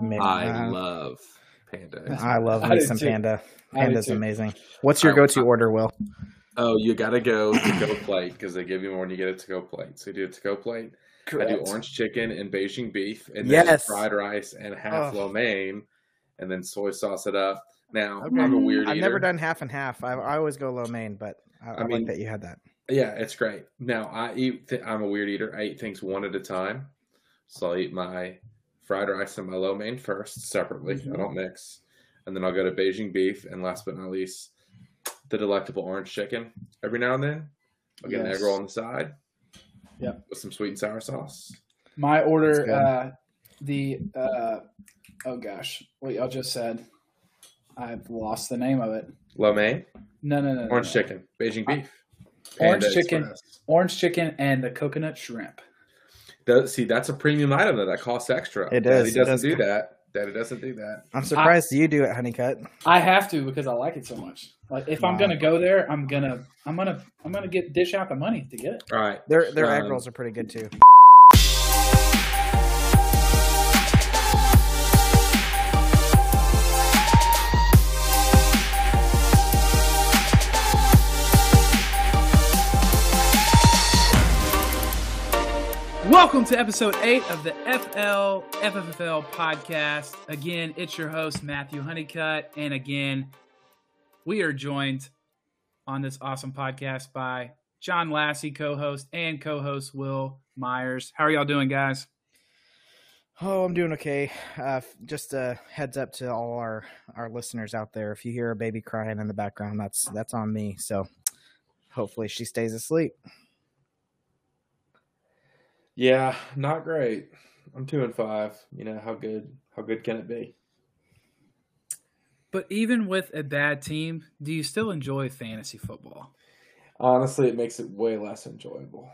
Maybe. I Uh, love Panda. I love I me do some too. Panda. Panda's amazing. What's your All right, go-to well, order, Will? Oh, you gotta go to go plate because they give you more when you get a to go plate. So you do a to go plate. I do orange chicken and Beijing beef, and Yes. fried rice and half Ugh. lo mein, and then soy sauce it up. Now Okay. I'm a weird I've eater. never done half and half. I, I always go lo mein, but I, I, mean- like that you had that. Yeah, it's great. Now I eat. Th- I'm a weird eater. I eat things one at a time. So I'll eat my fried rice and my lo mein first separately. Mhm. I don't mix, and then I'll go to Beijing beef, and last but not least, the delectable orange chicken. Every now and then, I'll get an egg roll on the side. Yep. with some sweet and sour sauce. My order, uh, the uh, oh gosh, what y'all just said. I've lost the name of it. Lo mein, No, no, no, no, orange no. chicken, Beijing I- beef, Orange chicken. Express. Orange chicken and the coconut shrimp. Does, see, that's a premium item that that costs extra. It does, it doesn't does. do that. Daddy doesn't do that. I'm surprised you do it, Honeycutt. I have to because I like it so much. Like if I'm gonna go there, I'm gonna, I'm gonna, I'm gonna get dish out the money to get it. All right, Their their egg Um, rolls are pretty good too. Welcome to episode eight of the FL FFFL podcast. Again, it's your host Matthew Honeycutt, and again, we are joined on this awesome podcast by John Lassie, co-host, and co-host Will Myers. How are y'all doing, guys? Oh, I'm doing okay. Uh, just a heads up to all our our listeners out there. If you hear a baby crying in the background, that's that's on me. So hopefully she stays asleep. Yeah, not great. I'm two and five. You know how good? How good can it be? But even with a bad team, do you still enjoy fantasy football? Honestly, it makes it way less enjoyable.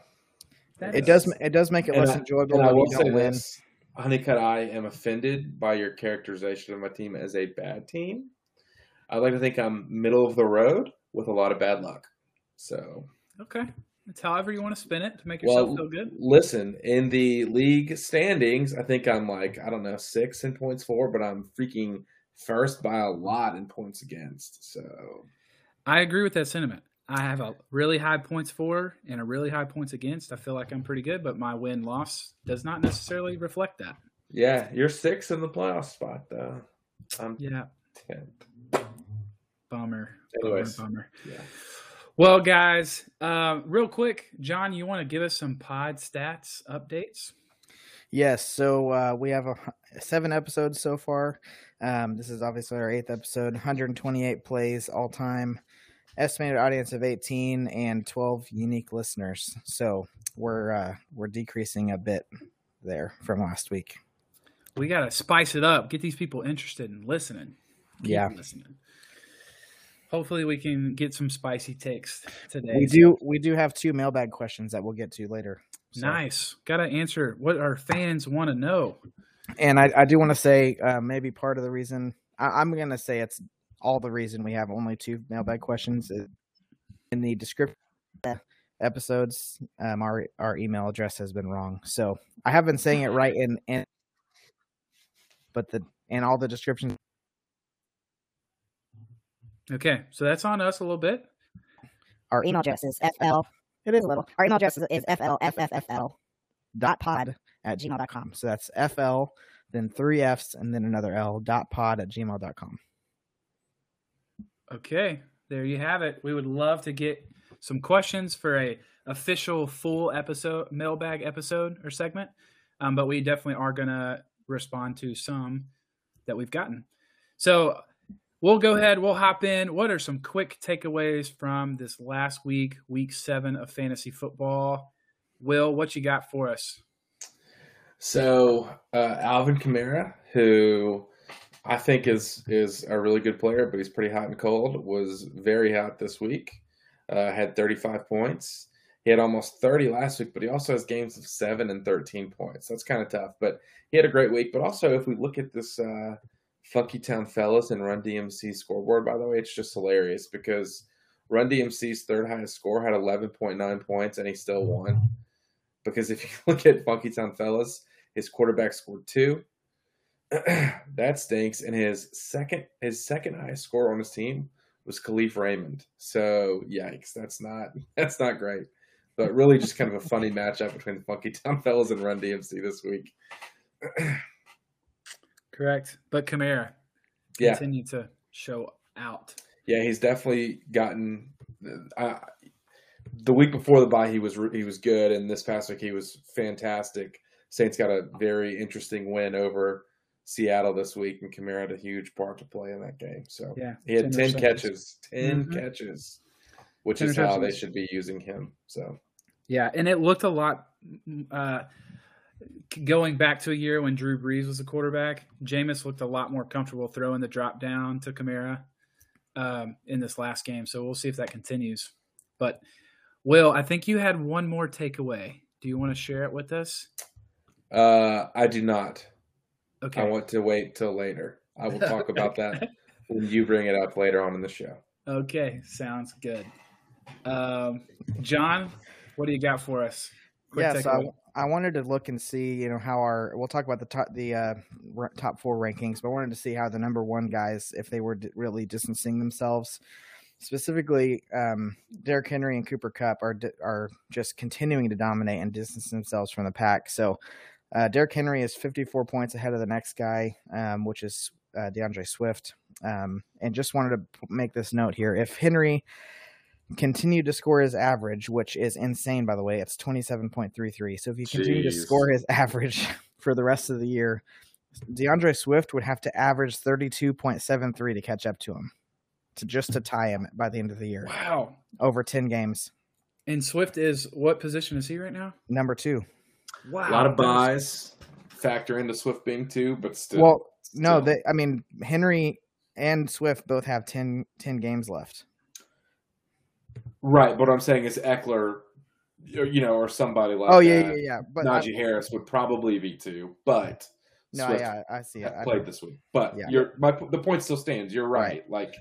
That It is- does it does make it And less I- enjoyable And I when will you say don't win. this, Honeycutt, I am offended by your characterization of my team as a bad team. I like to think I'm middle of the road with a lot of bad luck. So, Okay, it's however you want to spin it to make yourself well, feel good. listen, in the league standings, I think I'm like, I don't know, six in points for, but I'm freaking first by a lot in points against. So, I agree with that sentiment. I have a really high points for and a really high points against. I feel like I'm pretty good, but my win loss does not necessarily reflect that. yeah, you're six in the playoff spot, though. I'm Yeah, 10. bummer. Anyways. bummer, bummer. Yeah. Well, guys, uh, real quick, John, you want to give us some pod stats updates? Yes, so uh, we have a, seven episodes so far. Um, this is obviously our eighth episode. 128 plays all time, estimated audience of 18, and 12 unique listeners. So we're uh, we're decreasing a bit there from last week. We got to spice it up. Get these people interested in listening. Keep Yeah. listening. Hopefully, we can get some spicy takes today. We do we do have two mailbag questions that we'll get to later. So- Nice. Got to answer what our fans want to know. And I, I do want to say uh, maybe part of the reason I, I'm going to say it's all the reason we have only two mailbag questions in the description episodes. Um, our our email address has been wrong, so I have been saying it right in in, but the in all the descriptions. Okay, so that's on us a little bit. Our email address is fl. it is a little Our email address is, is flffl dot pod at gmail.com. So that's fl then three f's and then another l dot pod at gmail.com. Okay, there you have it. We would love to get some questions for a official full episode mailbag episode or segment, um, but we definitely are gonna respond to some that we've gotten. So we'll go ahead. We'll hop in. What are some quick takeaways from this last week, week seven of fantasy football? Will, what you got for us? So uh, Alvin Kamara, who I think is is a really good player, but he's pretty hot and cold. Was very hot this week. Uh, had 35 points. He had almost 30 last week, but he also has games of seven and 13 points. That's kind of tough. But he had a great week. But also, if we look at this uh, Funky Town Fellas and Run DMC scoreboard, by the way, it's just hilarious because Run DMC's third highest score had 11.9 points, and he still won. Because if you look at Funky Town Fellas, his quarterback scored two. that stinks. And his second his second highest score on his team was Kalif Raymond. So yikes, that's not that's not great. But really just kind of a funny matchup between the Funky Town Fellas and Run DMC this week. Correct. But Kamara Yeah. continue to show out. Yeah, he's definitely gotten. Uh, the week before the bye, he was he was good, and this past week he was fantastic. Saints got a very interesting win over Seattle this week, and Kamara had a huge part to play in that game. So Yeah. he had 10 catches, 10 Mhm. catches, which 10 is how they should be using him. So Yeah, and it looked a lot. Uh, going back to a year when Drew Brees was the quarterback, Jameis looked a lot more comfortable throwing the drop down to Kamara um, in this last game. So we'll see if that continues. But Will, I think you had one more takeaway. Do you want to share it with us? uh, I do not. Okay. I want to wait till later. I will talk about that when you bring it up later on in the show. Okay, sounds good. Um, John, what do you got for us? Quick yeah, so takeaway. I, wanted to look and see, you know, how our we'll talk about the top the uh, r- top four rankings, but I wanted to see how the number one guys, if they were d- really distancing themselves, specifically um, Derrick Henry and Cooper Kupp are di- are just continuing to dominate and distance themselves from the pack. So uh, Derrick Henry is 54 points ahead of the next guy, um, which is uh, DeAndre Swift. Um, and just wanted to p- make this note here: if Henry continued to score his average, which is insane, by the way. It's 27.33. So if you continue to score his average for the rest of the year, DeAndre Swift would have to average 32.73 to catch up to him, to just to tie him by the end of the year wow. over 10 games. And Swift is what position is he right now? Number two. Wow. A lot of that is- byes factor into Swift being two, but still. Well, no, still. they, I mean, Henry and Swift both have 10, 10 games left. Right, but what I'm saying is Ekeler, or, you know, or somebody like oh, yeah, that, yeah, yeah. But I- Najee Harris would probably be two, but no, Swift yeah, I see it. I played this week. But Yeah. you're my the point still stands. You're right. Like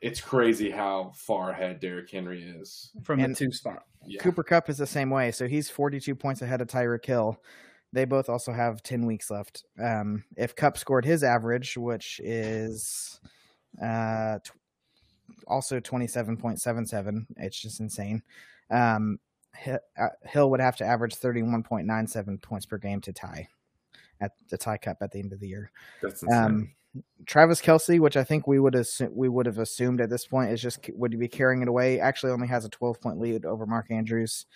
it's crazy how far ahead Derrick Henry is. from And- the two spot. Yeah. Cooper Kupp is the same way. So he's 42 points ahead of Tyreek Hill. They both also have 10 weeks left. Um, if Kupp scored his average, which is uh, tw- also 27.77, it's just insane. Um, uh, Hill would have to average 31.97 points per game to tie at the tie Kupp at the end of the year. That's insane. Um, Travis Kelce, which I think we would assume, we would have assumed at this point is just would be carrying it away. Actually, only has a 12 point lead over Mark Andrews,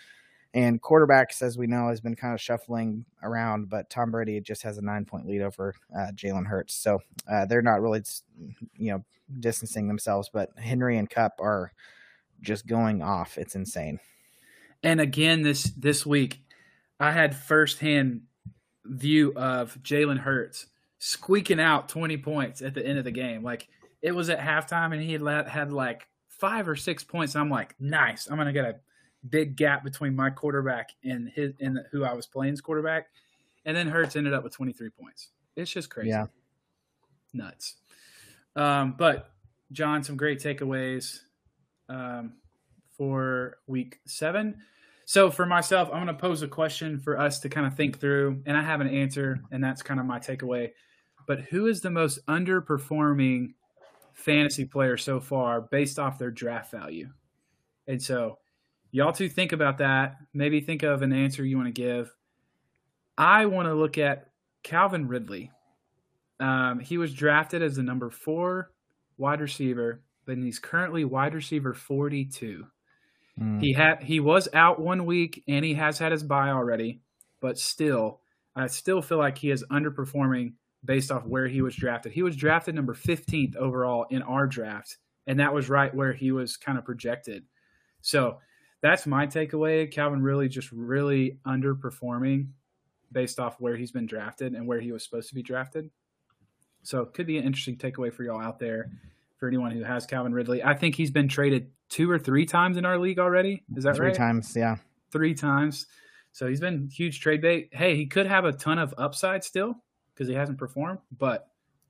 and quarterbacks, as we know, has been kind of shuffling around. But Tom Brady just has a nine point lead over uh, Jalen Hurts, so uh, they're not really, you know, distancing themselves. But Henry and Kupp are just going off. It's insane. And again, this this week, I had firsthand view of Jalen Hurts squeaking out 20 points at the end of the game. Like it was at halftime, and he had had like five or six points. I'm like, nice. I'm gonna get a big gap between my quarterback and his and who I was playing's quarterback. And then Hurts ended up with 23 points. It's just crazy. Yeah. Nuts. Um, but John, some great takeaways um, for week seven. So for myself, I'm going to pose a question for us to kind of think through, and I have an answer, and that's kind of my takeaway. But who is the most underperforming fantasy player so far based off their draft value? And so, y'all two think about that. Maybe think of an answer you want to give. I want to look at Calvin Ridley. Um, he was drafted as the number four wide receiver, but he's currently wide receiver 42. Mm. He had he was out one week and he has had his bye already, but still, I still feel like he is underperforming based off where he was drafted. He was drafted number 15th overall in our draft, and that was right where he was kind of projected. So that's my takeaway. Calvin Ridley just really underperforming based off where he's been drafted and where he was supposed to be drafted. So it could be an interesting takeaway for y'all out there for anyone who has Calvin Ridley. I think he's been traded two or three times in our league already. Is that Three right? times, yeah. Three times. So he's been huge trade bait. Hey, he could have a ton of upside still because he hasn't performed, but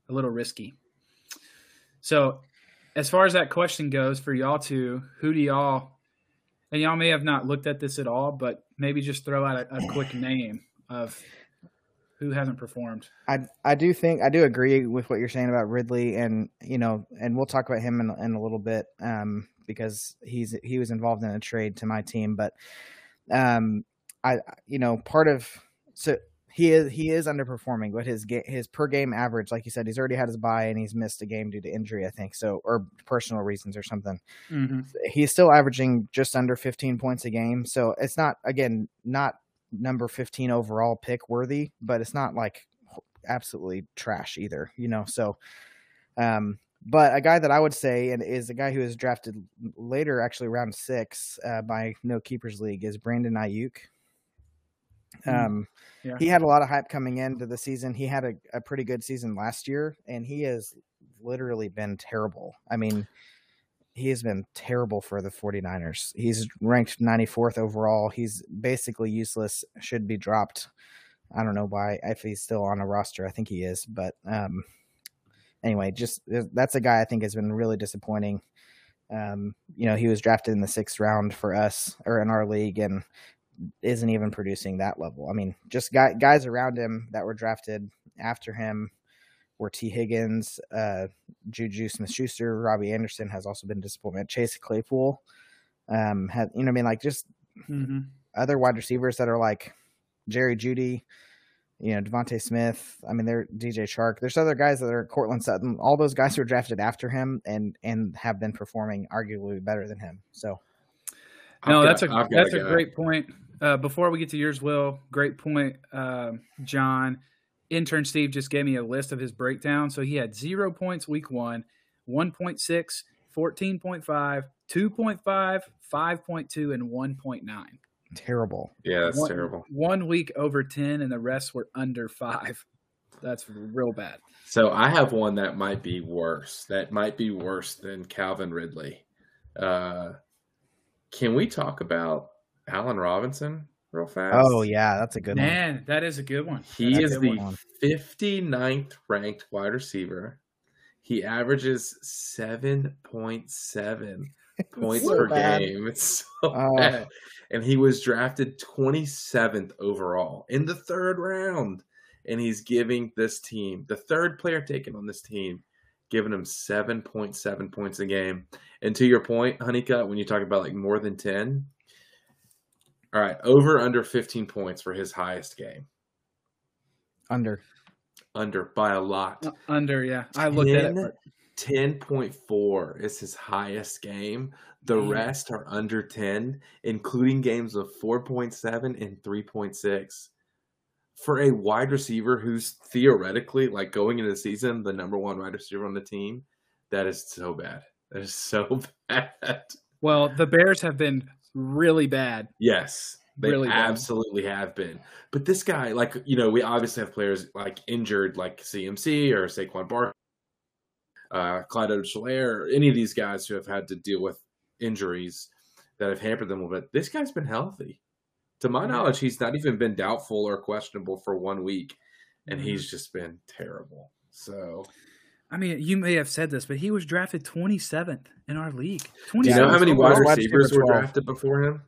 a little risky. So as far as that question goes for y'all two, who do y'all and y'all may have not looked at this at all, but maybe just throw out a, a quick name of who hasn't performed. I I do think I do agree with what you're saying about Ridley, and you know, and we'll talk about him in, in a little bit um, because he's he was involved in a trade to my team, but um, I you know part of so he is he is underperforming, but his ga- his per game average, like you said, he's already had his bye and he's missed a game due to injury, I think, so or personal reasons or something. Mm-hmm. He's still averaging just under 15 points a game, so it's not again not number 15 overall pick worthy, but it's not like absolutely trash either, you know. So, um, but a guy that I would say and is a guy who was drafted later, actually round six uh, by No Keepers League, is Brandon Aiyuk. Mm. Um, Yeah. he had a lot of hype coming into the season. He had a, a pretty good season last year, and he has literally been terrible. I mean, he has been terrible for the 49ers. He's ranked 94th overall. He's basically useless, should be dropped. I don't know why, if he's still on a roster. I think he is. But um, anyway, just that's a guy I think has been really disappointing. Um, you know, he was drafted in the sixth round for us or in our league and isn't even producing that level. I mean, just guy, guys around him that were drafted after him were Tee Higgins, uh, Juju Smith Schuster, Robbie Anderson has also been disappointment. Chase Claypool, um, had you know, what I mean, like just Mm-hmm. other wide receivers that are like Jerry Jeudy, you know, DeVonta Smith. I mean, they're DJ Chark. There's other guys that are Courtland Sutton. All those guys who were drafted after him and and have been performing arguably better than him. So No, I've that's got- a I've that's a guy. great point. Uh, before we get to yours, Will, great point, um, John. Intern Steve just gave me a list of his breakdown. So he had zero points week one, 1.6, 14.5, 2.5, 5.2, and 1.9. terrible. Yeah, that's one, terrible. One week over 10, and the rest were under five. That's real bad. So I have one that might be worse. That might be worse than Calvin Ridley. Uh, can we talk about Allen Robinson real oh, fast? Oh yeah, that's a good one. Man, that is a good one. He That's is the one. 59th ranked wide receiver. He averages 7.7 points So per bad. game. It's so Oh. bad. And he was drafted 27th overall in the third round. And he's giving this team, the third player taken on this team, giving him 7.7 points a game. And to your point, Honeycutt, when you talk about like more than 10, all right, over under 15 points for his highest game. Under. Under by a lot. Uh, Under, yeah. I looked at it. 10 10.4 is his highest game. The Man. rest are under 10, including games of 4.7 and 3.6. For a wide receiver who's theoretically, like going into the season, the number one wide receiver on the team, that is so bad. That is so bad. well, the Bears have been really bad. Yes, they Really bad. absolutely have been. But this guy, like, you know, we obviously have players like injured, like CMC or Saquon Barkley, uh, Clyde Edwards-Helaire, any of these guys who have had to deal with injuries that have hampered them a little bit. This guy's been healthy. To my knowledge, he's not even been doubtful or questionable for one week, and Mhm. he's just been terrible. So, I mean, you may have said this, but he was drafted 27th in our league. do you know how many wide wide receivers receiver were 12. drafted before him?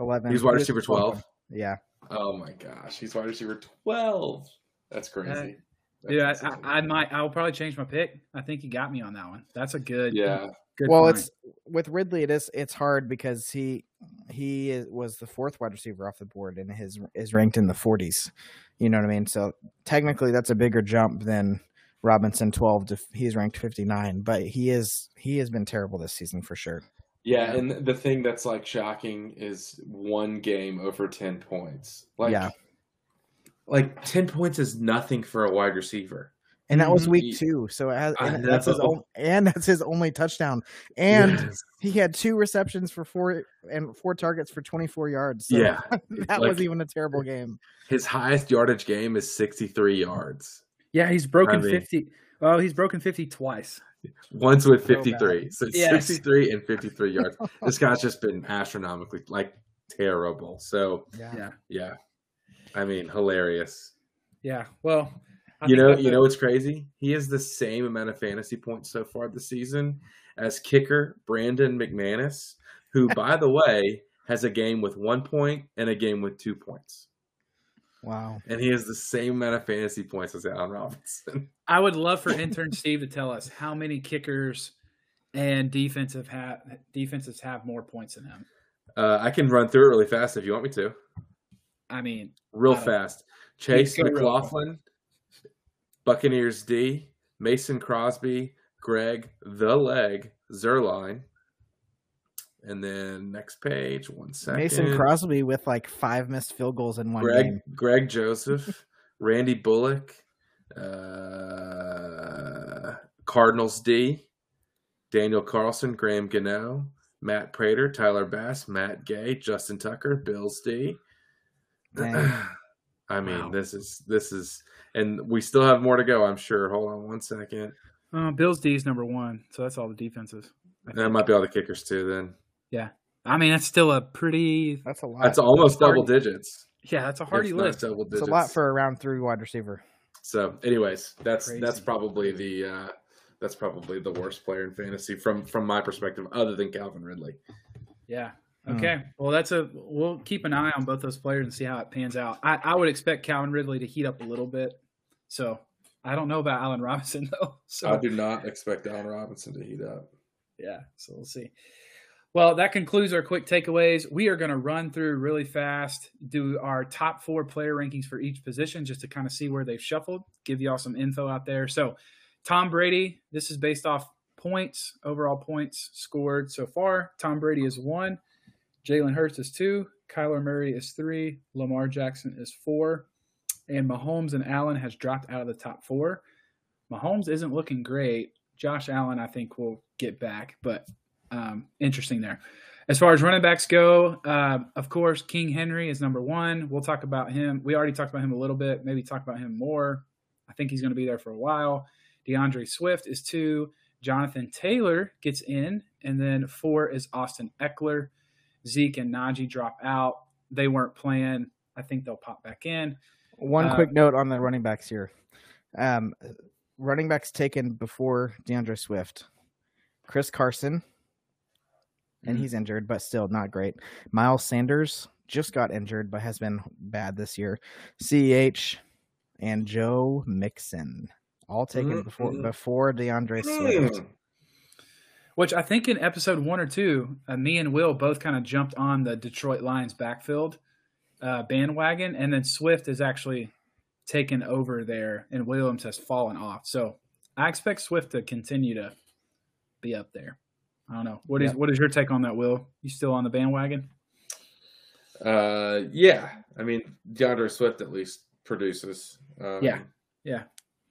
Eleven. He was wide receiver 12. Yeah. Oh my gosh, he's wide receiver 12. That's crazy. That's Yeah, insane. I, I might. I'll probably change my pick. I think he got me on that one. That's a good. yeah. Good well, find. it's with Ridley. It is. It's hard because he he is, was the fourth wide receiver off the board and his is ranked in the 40s. You know what I mean? So technically, that's a bigger jump than Robinson 12 to he's ranked 59. But he is he has been terrible this season for sure. Yeah, and the thing that's like shocking is one game over 10 points. Like Yeah. like 10 points is nothing for a wide receiver. And that was Mhm. week two, so it has, and that's his own, and that's his only touchdown. And Yes. he had two receptions for four and four targets for 24 yards. So yeah, that like- was even a terrible game. his highest yardage game is 63 yards. Yeah, he's broken I mean- 50. Well, he's broken 50 twice. Once with 53. So Yes. 63 and 53 yards. This guy's just been astronomically like terrible. So, Yeah. Yeah, yeah. I mean, hilarious. yeah. Well, I you know, you know what's crazy? He has the same amount of fantasy points so far this season as kicker Brandon McManus, who, by the way, has a game with one point and a game with two points. Wow. and he has the same amount of fantasy points as Allen Robinson. I would love for intern Steve to tell us how many kickers and defensive have defenses have more points than him. Uh, I can run through it really fast if you want me to. I mean, Real I fast. Chase go real McLaughlin, Buccaneers D, Mason Crosby, Greg the Leg, Zuerlein. And then next page, one second. Mason Crosby with like five missed field goals in one Greg game. Greg Joseph, Randy Bullock, uh, Cardinals D, Daniel Carlson, Graham Gano, Matt Prater, Tyler Bass, Matt Gay, Justin Tucker, Bills D. I mean, Wow. this is this is, and we still have more to go. I'm sure. Hold on one second. uh, Bills D is number one, so that's all the defenses. That might be all the kickers too. Then I mean, that's still a pretty That's a lot. that's almost double Hardy. digits. yeah, that's a hardy It's list. Double digits. It's a lot for a round three wide receiver. So, anyways, that's Crazy. that's probably the uh, that's probably the worst player in fantasy from from my perspective, other than Calvin Ridley. Yeah. Hmm. Okay. Well, that's a. We'll keep an eye on both those players and see how it pans out. I, I would expect Calvin Ridley to heat up a little bit. So I don't know about Allen Robinson though. So I do not expect Allen Robinson to heat up. yeah. So we'll see. Well, that concludes our quick takeaways. We are going to run through really fast, do our top four player rankings for each position just to kind of see where they've shuffled, give y'all some info out there. So, Tom Brady, this is based off points, overall points scored so far. Tom Brady is one, Jalen Hurts is two, Kyler Murray is three, Lamar Jackson is four, and Mahomes and Allen has dropped out of the top four. Mahomes isn't looking great. Josh Allen, I think, will get back, but um, interesting there. As far as running backs go, uh, of course, King Henry is number one. We'll talk about him. We already talked about him a little bit. Maybe talk about him more. I think he's going to be there for a while. DeAndre Swift is two. Jonathan Taylor gets in, and then four is Austin Ekeler. Zeke and Najee drop out. They weren't playing. I think they'll pop back in. One Uh, quick note on the running backs here. Um, running backs taken before DeAndre Swift. Chris Carson, and Mhm. he's injured, but still not great. Miles Sanders just got injured, but has been bad this year. CEH and Joe Mixon, all taken before Mhm. before DeAndre Swift. Hmm. Which I think in episode one or two, uh, me and Will both kind of jumped on the Detroit Lions backfield uh, bandwagon, and then Swift is actually taken over there, and Williams has fallen off. So I expect Swift to continue to be up there. I don't know. What is Yep. what is your take on that, Will? You still on the bandwagon? Uh, yeah. I mean, DeAndre Swift at least produces. Um, Yeah. Yeah.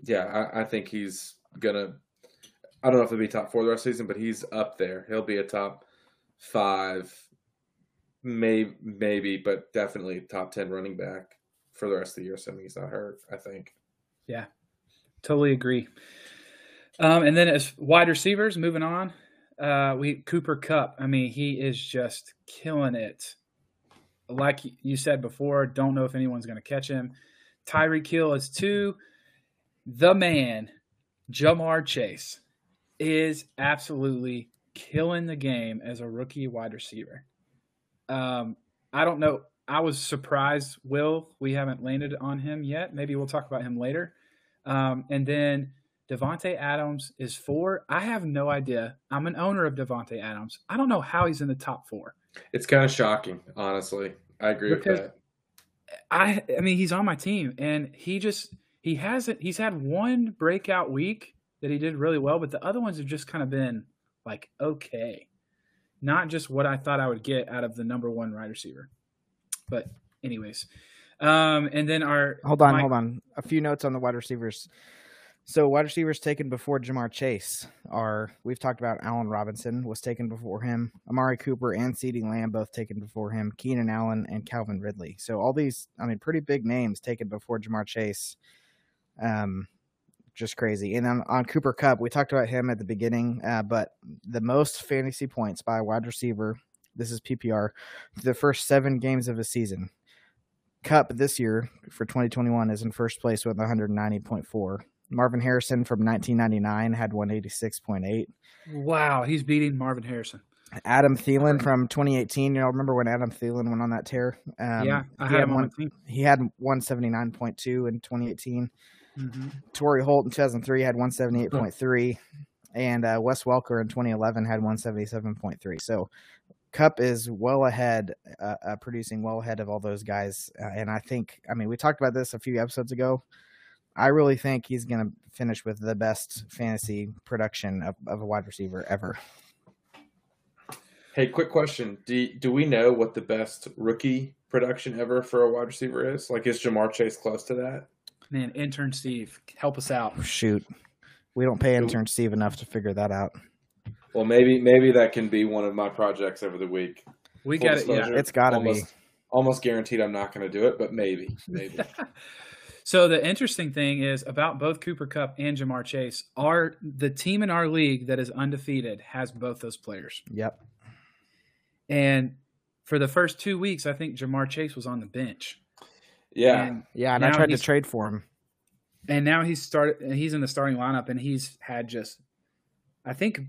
Yeah, I, I think he's gonna. I don't know if he'll be top four the rest of the season, but he's up there. He'll be a top five, maybe, maybe, but definitely top ten running back for the rest of the year, assuming he's not hurt. I think. Yeah, totally agree. Um, and then as wide receivers, moving on, uh, we Cooper Kupp. I mean, he is just killing it. Like you said before, don't know if anyone's going to catch him. Tyreek Hill is two. The man, Ja'Marr Chase, is absolutely killing the game as a rookie wide receiver. Um, I don't know. I was surprised, Will. We haven't landed on him yet. Maybe we'll talk about him later. Um, and then Davante Adams is four. I have no idea. I'm an owner of Davante Adams. I don't know how he's in the top four. It's kind of shocking, honestly. I agree Because- with that. I I mean he's on my team and he just he hasn't he's had one breakout week that he did really well, but the other ones have just kind of been like okay. Not just what I thought I would get out of the number one wide receiver. But anyways. Um and then our Hold on, Mike- hold on. A few notes on the wide receivers. So wide receivers taken before Ja'Marr Chase are we've talked about Allen Robinson was taken before him, Amari Cooper and CeeDee Lamb both taken before him, Keenan Allen and Calvin Ridley. So all these, I mean, pretty big names taken before Ja'Marr Chase. Um, just crazy. And on, on Cooper Kupp, we talked about him at the beginning, uh, but the most fantasy points by wide receiver. This is PPR. The first seven games of a season. Kupp this year for 2021 is in first place with 190.4. Marvin Harrison from 1999 had 186.8. Wow, he's beating Marvin Harrison. Adam Thielen from 2018. You know, remember when Adam Thielen went on that tear? Um, yeah, I he had had on one. my. He had 179.2 in 2018. Mhm. Torry Holt in 2003 had 178.3, and uh, Wes Welker in 2011 had 177.3. So Kupp is well ahead, uh, uh, producing well ahead of all those guys. Uh, and I think, I mean, we talked about this a few episodes ago. I really think he's going to finish with the best fantasy production of, of a wide receiver ever. Hey, quick question: Do do we know what the best rookie production ever for a wide receiver is? Like, is Ja'Marr Chase close to that? Man, intern Steve, help us out. Oh, shoot. We don't pay intern Steve enough to figure that out. Well, maybe maybe that can be one of my projects over the week. We Full got it. Yeah. It's gotta be. almost, Almost guaranteed I'm not going to do it, but maybe, maybe. So the interesting thing is about both Cooper Kupp and Ja'Marr Chase. Our the team in our league that is undefeated has both those players. Yep. And for the first two weeks, I think Ja'Marr Chase was on the bench. yeah, And, Yeah, and I tried to trade for him. and now he's started. He's in the starting lineup, and he's had just, I think,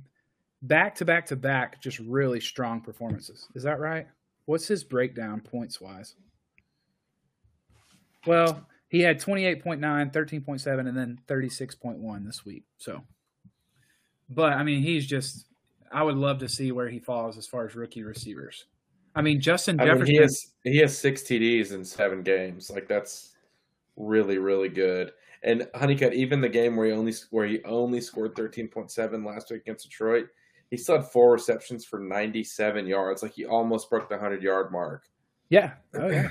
back to back to back, just really strong performances. Is that right? What's his breakdown points wise? Well, he had 28.9, 13.7, and then 36.1 this week. So, but I mean, he's just, I would love to see where he falls as far as rookie receivers. I mean, Justin I mean, Jefferson. he has he has six TDs in seven games. Like that's really really good. And Honeycutt, even the game where he only where he only scored thirteen point seven last week against Detroit, he still had four receptions for ninety seven yards. Like he almost broke the hundred yard mark. Yeah. Oh yeah.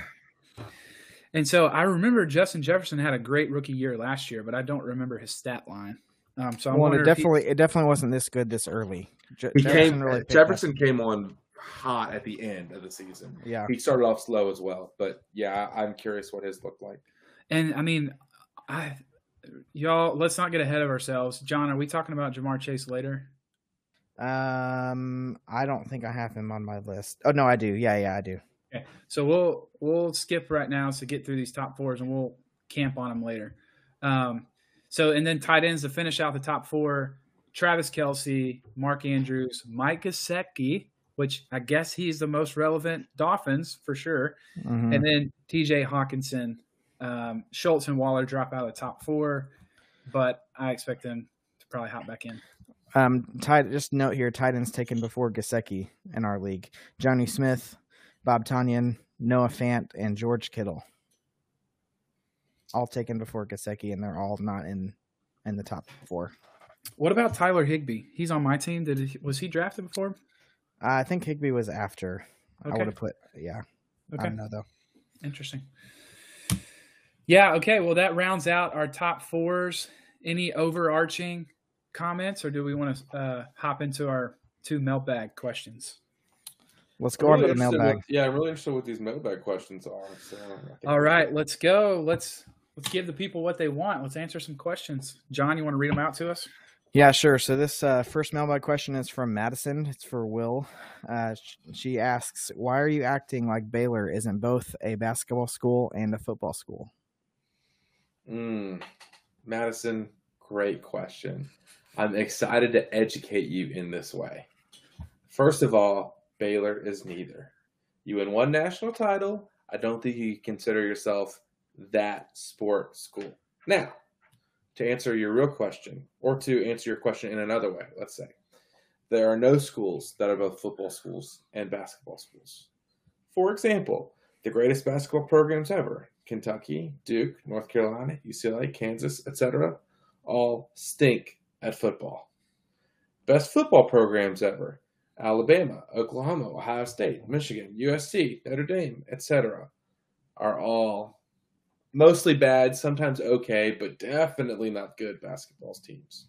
And so I remember Justin Jefferson had a great rookie year last year, but I don't remember his stat line. Um, so I well, wonder it if he- definitely it definitely wasn't this good this early. Je- He Jefferson came really Jefferson up. came on hot at the end of the season. Yeah. He started off slow as well, but yeah, I'm curious what his looked like. and I mean, I y'all let's not get ahead of ourselves. John, are we talking about Ja'Marr Chase later? Um, I don't think I have him on my list. Oh no, I do. Yeah, yeah, I do. Okay. So we'll we'll skip right now to get through these top fours, and we'll camp on them later. Um, so and then tight ends to finish out the top four: Travis Kelce, Mark Andrews, Mike Gesicki, which I guess he's the most relevant Dolphins for sure, Mhm. and then T.J. Hockenson, um, Schultz, and Waller drop out of the top four, but I expect them to probably hop back in. Um, tight. Just note here: tight ends taken before Gesicki in our league. Jonnu Smith, Bob Tanyan, Noah Fant, and George Kittle. All taken before Gesicki, and they're all not in in the top four. What about Tyler Higbee? He's on my team. Did he, was he drafted before? I think Higbee was after. I would have put. Yeah, Okay. I don't know though. Interesting. Yeah, okay. Well, that rounds out our top fours. Any overarching comments, or do we want to uh, hop into our two mailbag questions? Let's go on to the mailbag. What, yeah, I'm really interested what these mailbag questions are. So I think All we- right, let's go. Let's let's give the people what they want. Let's answer some questions. John, you want to read them out to us? Yeah, sure. So this uh, first mailbag question is from Madison. It's for Will. Uh, she asks, "Why are you acting like Baylor isn't both a basketball school and a football school?" Mm, Madison, great question. I'm excited to educate you in this way. First of all, Baylor is neither. You win one national title. I don't think you consider yourself that sport school. Now, to answer your real question, or to answer your question in another way, let's say, there are no schools that are both football schools and basketball schools. For example, the greatest basketball programs ever Kentucky, Duke, North Carolina, UCLA, Kansas, etc. all stink at football. Best football programs ever Alabama, Oklahoma, Ohio State, Michigan, USC, Notre Dame, etc. are all mostly bad, sometimes okay, but definitely not good basketball teams.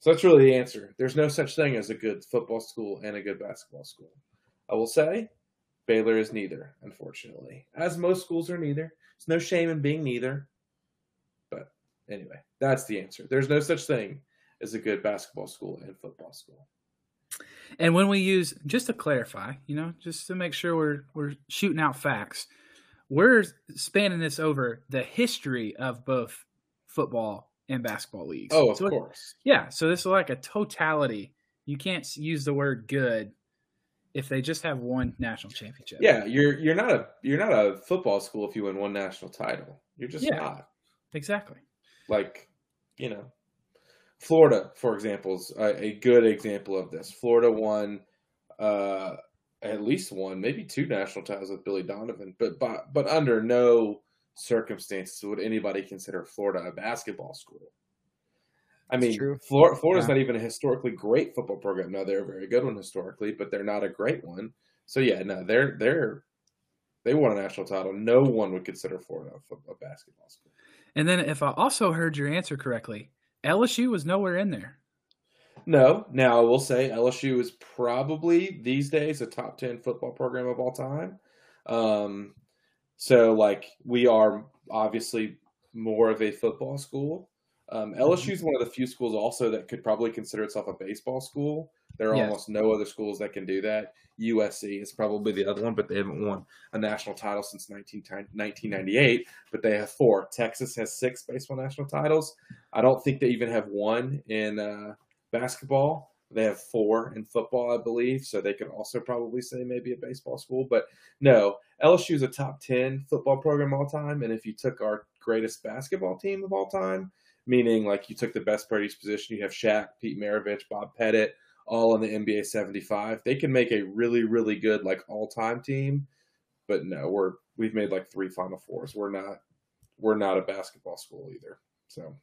So that's really the answer. There's no such thing as a good football school and a good basketball school. I will say Baylor is neither, unfortunately. As most schools are neither. There's no shame in being neither. But anyway, that's the answer. There's no such thing as a good basketball school and football school. And when we use, just to clarify, you know, just to make sure we're we're shooting out facts, we're spanning this over the history of both football and basketball leagues. Oh, of So it- course. Yeah, so this is like a totality. You can't use the word good if they just have one national championship. Yeah, you're you're not a you're not a football school if you win one national title. You're just Yeah. not. exactly. Like, you know, Florida, for example, is a, a good example of this. Florida won uh, at least one, maybe two national titles with Billy Donovan, but but, but under no circumstances would anybody consider Florida a basketball school. I mean, true. Flor- Florida's Yeah. not even a historically great football program. No, they're a very good one historically, but they're not a great one. So yeah, no, they're they're they won a national title. No one would consider Florida a, a basketball school. And then if I also heard your answer correctly, LSU was nowhere in there. No. Now I will say LSU is probably these days a top ten football program of all time. Um, so like we are obviously more of a football school. Um, LSU is one of the few schools also that could probably consider itself a baseball school. There are Yes. almost no other schools that can do that. USC is probably the other one, but they haven't won a national title since 19, 1998. But they have four. Texas has six baseball national titles. I don't think they even have one in uh, basketball. They have four in football, I believe. So they could also probably say maybe a baseball school. But no, LSU is a top 10 football program all time. And if you took our greatest basketball team of all time, meaning like you took the best players position, you have Shaq, Pete Maravich, Bob Pettit, all in the NBA 75. They can make a really, really good like all time team. But no, we're we've made like three Final Fours. We're not we're not a basketball school either. So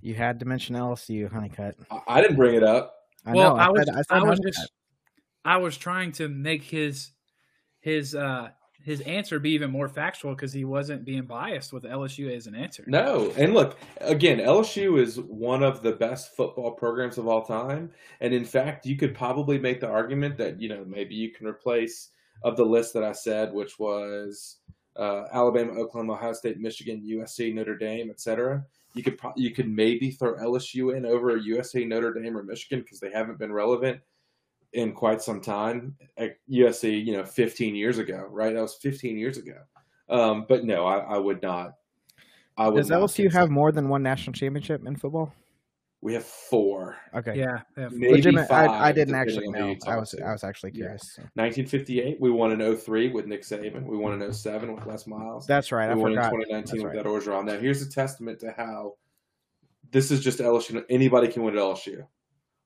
You had to mention LSU, Honeycutt. I, I didn't bring it up. I well, know. I was said- I, said was just I was trying to make his his uh his answer be even more factual because he wasn't being biased with LSU as an answer. No, and look again, LSU is one of the best football programs of all time, and in fact, you could probably make the argument that you know maybe you can replace of the list that I said, which was uh, Alabama, Oklahoma, Ohio State, Michigan, USC, Notre Dame, etc. You could pro- you could maybe throw LSU in over USC, Notre Dame, or Michigan because they haven't been relevant in quite some time. At USC, you know, 15 years ago, right? That was 15 years ago. Um, but no, I, I would not. I would Does LSU consider- have more than one national championship in football? We have four. Okay. Yeah, yeah. Maybe Legitimate. five, I, I didn't actually know. I was to. I was actually Yeah. curious. so. 1958, we won in 03 with Nick Saban. We won in 07 with Les Miles. That's right. I we won forgot. in 2019 That's with right. Ed Orgeron. Now, here's a testament to how this is just LSU. Anybody can win at LSU.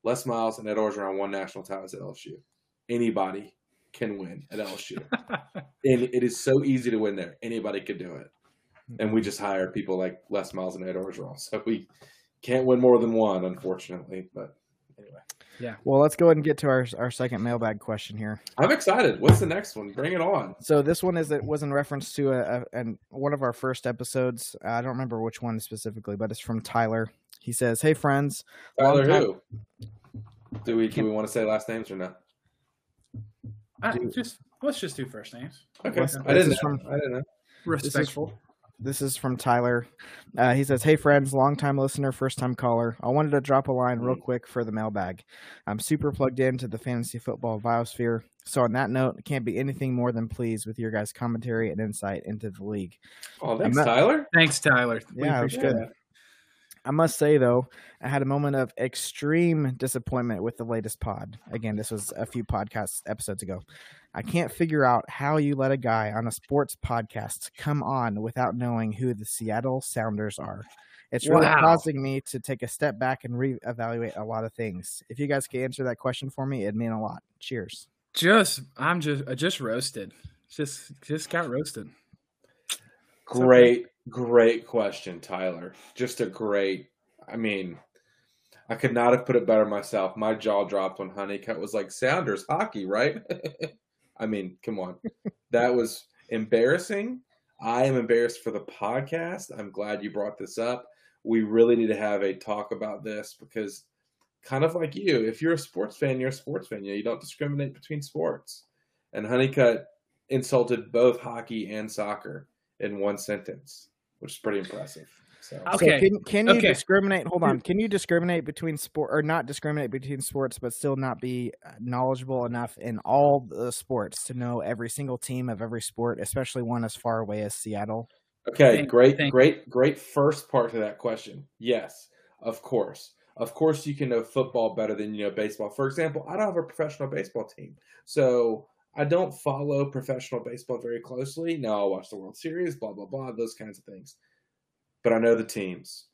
Les Miles and Ed Orgeron won national titles at LSU. Anybody can win at LSU. and it is so easy to win there. Anybody could do it. And we just hire people like Les Miles and Ed Orgeron. So we can't win more than one, unfortunately. But anyway, Yeah. Well, let's go ahead and get to our our second mailbag question here. I'm excited. What's the next one? Bring it on. So this one is it was in reference to a, a and one of our first episodes. I don't remember which one specifically, but it's from Tyler. He says, "Hey friends, Tyler, Long time- who? Do we do we want to say last names or not? I, just let's just do first names. Okay, This- I didn't know. from- I didn't know. Respectful. This is from Tyler. Uh, he says, "Hey friends, longtime listener, first time caller. I wanted to drop a line real quick for the mailbag. I'm super plugged into the fantasy football biosphere. So on that note, I can't be anything more than pleased with your guys' commentary and insight into the league. Oh, thanks, not- Tyler. Thanks, Tyler. We Yeah, it was appreciate good. it. I must say though, I had a moment of extreme disappointment with the latest pod. Again, this was a few podcast episodes ago. I can't figure out how you let a guy on a sports podcast come on without knowing who the Seattle Sounders are. It's really Wow. causing me to take a step back and reevaluate a lot of things. If you guys could answer that question for me, it'd mean a lot. Cheers. Just I'm just I just roasted. Just just got roasted. Great, great question, Tyler. Just a great. I mean, I could not have put it better myself. My jaw dropped when Honeycutt was like, "Sounders hockey, right?" I mean, come on, that was embarrassing. I am embarrassed for the podcast. I'm glad you brought this up. We really need to have a talk about this because, kind of like you, if you're a sports fan, you're a sports fan. You, know, you don't discriminate between sports. And Honeycutt insulted both hockey and soccer in one sentence, which is pretty impressive. So, Okay. So can can you Okay. discriminate? Hold on. Can you discriminate between sport or not discriminate between sports, but still not be uh, knowledgeable enough in all the sports to know every single team of every sport, especially one as far away as Seattle? okay, Thank- great, thank- great, great first part to that question. Yes, of course. Of course, you can know football better than you know baseball. For example, I don't have a professional baseball team, so I don't follow professional baseball very closely. Now I'll watch the World Series, blah blah blah, those kinds of things. But I know the teams,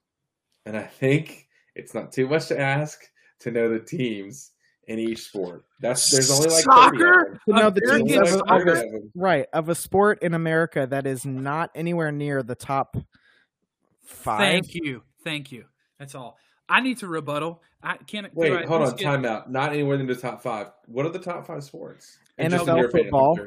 and I think it's not too much to ask to know the teams in each sport. That's there's only like Soccer? them. To know the teams of, of a- 30 of them. right of a sport in America that is not anywhere near the top five. Thank you, thank you. That's all. I need to rebuttal. I can't. Wait, do I hold on, least get- time out. Not anywhere in the top five. What are the top five sports? And NFL your opinion, I'm football.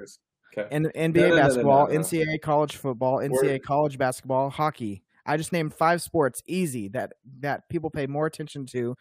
Okay. And NBA No, no, no, no, basketball, no, no. NCAA college football, NCAA We're- college basketball, hockey. I just named five sports easy that that people pay more attention to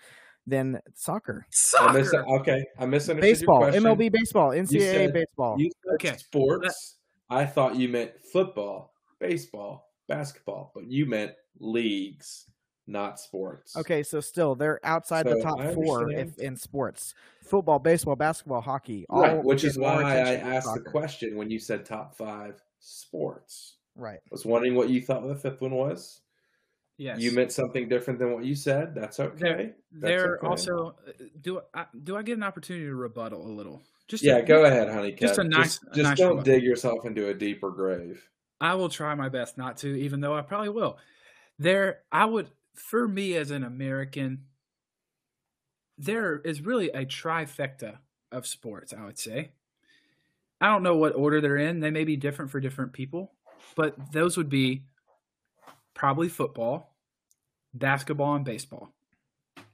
than soccer. I mis- Soccer. okay, I misunderstood Baseball, your question. Baseball, MLB baseball, NCAA said- baseball. You said Okay. sports. I thought you meant football, baseball, basketball, but you meant leagues, not sports. Okay, so still they're outside the top four if, in sports: football, baseball, basketball, hockey. all Right, which is why I attention than asked the question when you said top five sports. Right. I was wondering what you thought the fifth one was. Yes. You meant something different than what you said. That's okay. That's They're okay. also do I do I get an opportunity to rebuttal a little? Just Yeah, a- go ahead, honey. Just a nice- Just, a just nice don't rebuttal. dig yourself into a deeper grave. I will try my best not to, even though I probably will. There, I would, for me as an American, there is really a trifecta of sports, I would say. I don't know what order they're in. They may be different for different people, but those would be probably football, basketball, and baseball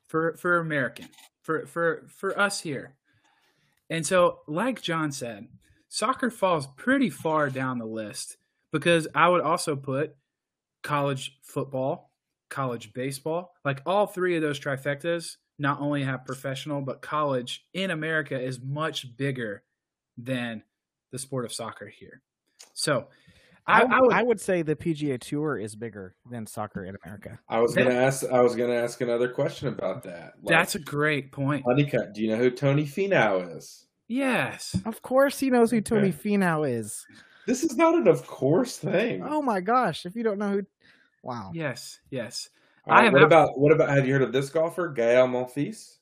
for for American for for for us here. And so, like John said, soccer falls pretty far down the list because I would also put college football, college baseball, like all three of those trifectas not only have professional, but college in America is much bigger than the sport of soccer here. So I, I, I would, I would say the PGA Tour is bigger than soccer in America. I was That- gonna ask. I was gonna ask another question about that. Like, that's a great point. Honeycutt. Do you know who Tony Finau is? Yes. Of course, he knows who Tony Okay. Finau is. This is not an of course thing. Oh my gosh! If you don't know who, wow. Yes. Yes. All right, I have what not- about what about? Have you heard of this golfer, Gael Monfils?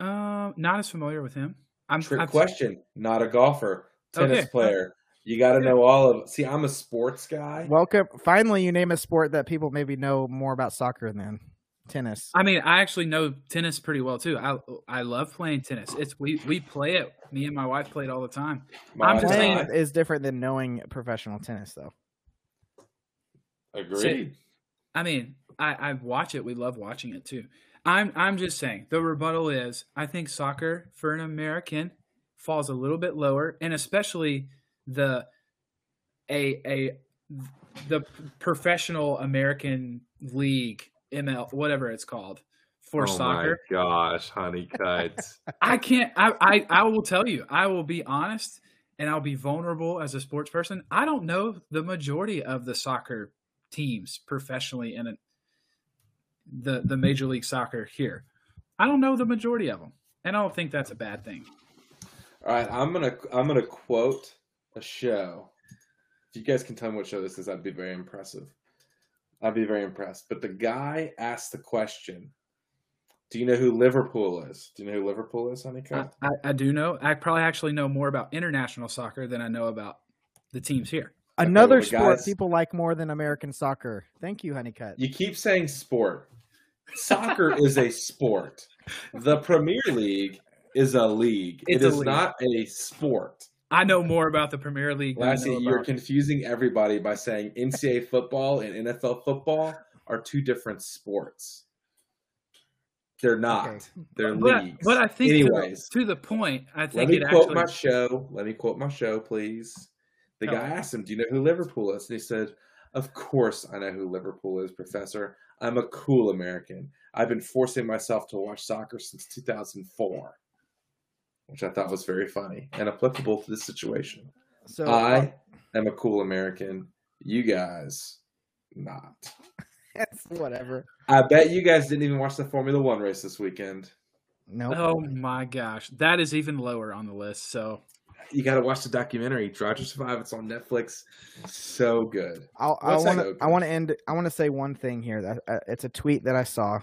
Um, not as familiar with him. I'm Trick I've- question. Not a golfer, tennis Okay. player. You got to know all of. See, I'm a sports guy. Welcome. Finally, you name a sport that people maybe know more about soccer than tennis. I mean, I actually know tennis pretty well too. I I love playing tennis. It's we we play it. Me and my wife play it all the time. My I'm just saying- is different than knowing professional tennis, though. Agreed. I mean, I I watch it. We love watching it too. I'm I'm just saying the rebuttal is I think soccer for an American falls a little bit lower, and especially the a a the professional American league ML whatever it's called for oh soccer. my gosh, Honeycutt. I can't. I, I I will tell you. I will be honest, and I'll be vulnerable as a sports person. I don't know the majority of the soccer teams professionally in it, the the Major League Soccer here. I don't know the majority of them, and I don't think that's a bad thing. All right, I'm gonna I'm gonna quote a show. If you guys can tell me what show this is, I'd be very impressive. I'd be very impressed. But the guy asked the question, "Do you know who Liverpool is? Do you know who Liverpool is, I. I, I do know. I probably actually know more about international soccer than I know about the teams here. Okay, Another well, the sport guys- people like more than American soccer. Thank you, Honeycutt. You keep saying sport. Soccer is a sport. The Premier League is a league. It's it a league. not a sport. I know more about the Premier League. Than I Lassie, know you're about- confusing everybody by saying NCAA football and NFL football are two different sports. They're not. Okay. They're but, leagues. but I think to the- anyways, to the, point, I think. let think me it quote actually. my show. Let me quote my show, please. The No. guy asked him, "Do you know who Liverpool is?" And he said, "Of course I know who Liverpool is, Professor. I'm a cool American. I've been forcing myself to watch soccer since 2004." Which I thought was very funny and applicable to this situation. So I uh, am a cool American. You guys, not. whatever. I bet you guys didn't even watch the Formula One race this weekend. No. Oh my gosh, that is even lower on the list. So You got to watch the documentary "Drive to Survive." It's on Netflix. So good. I'll, What's that want to. I want to end. I want to say one thing here. That uh, it's a tweet that I saw.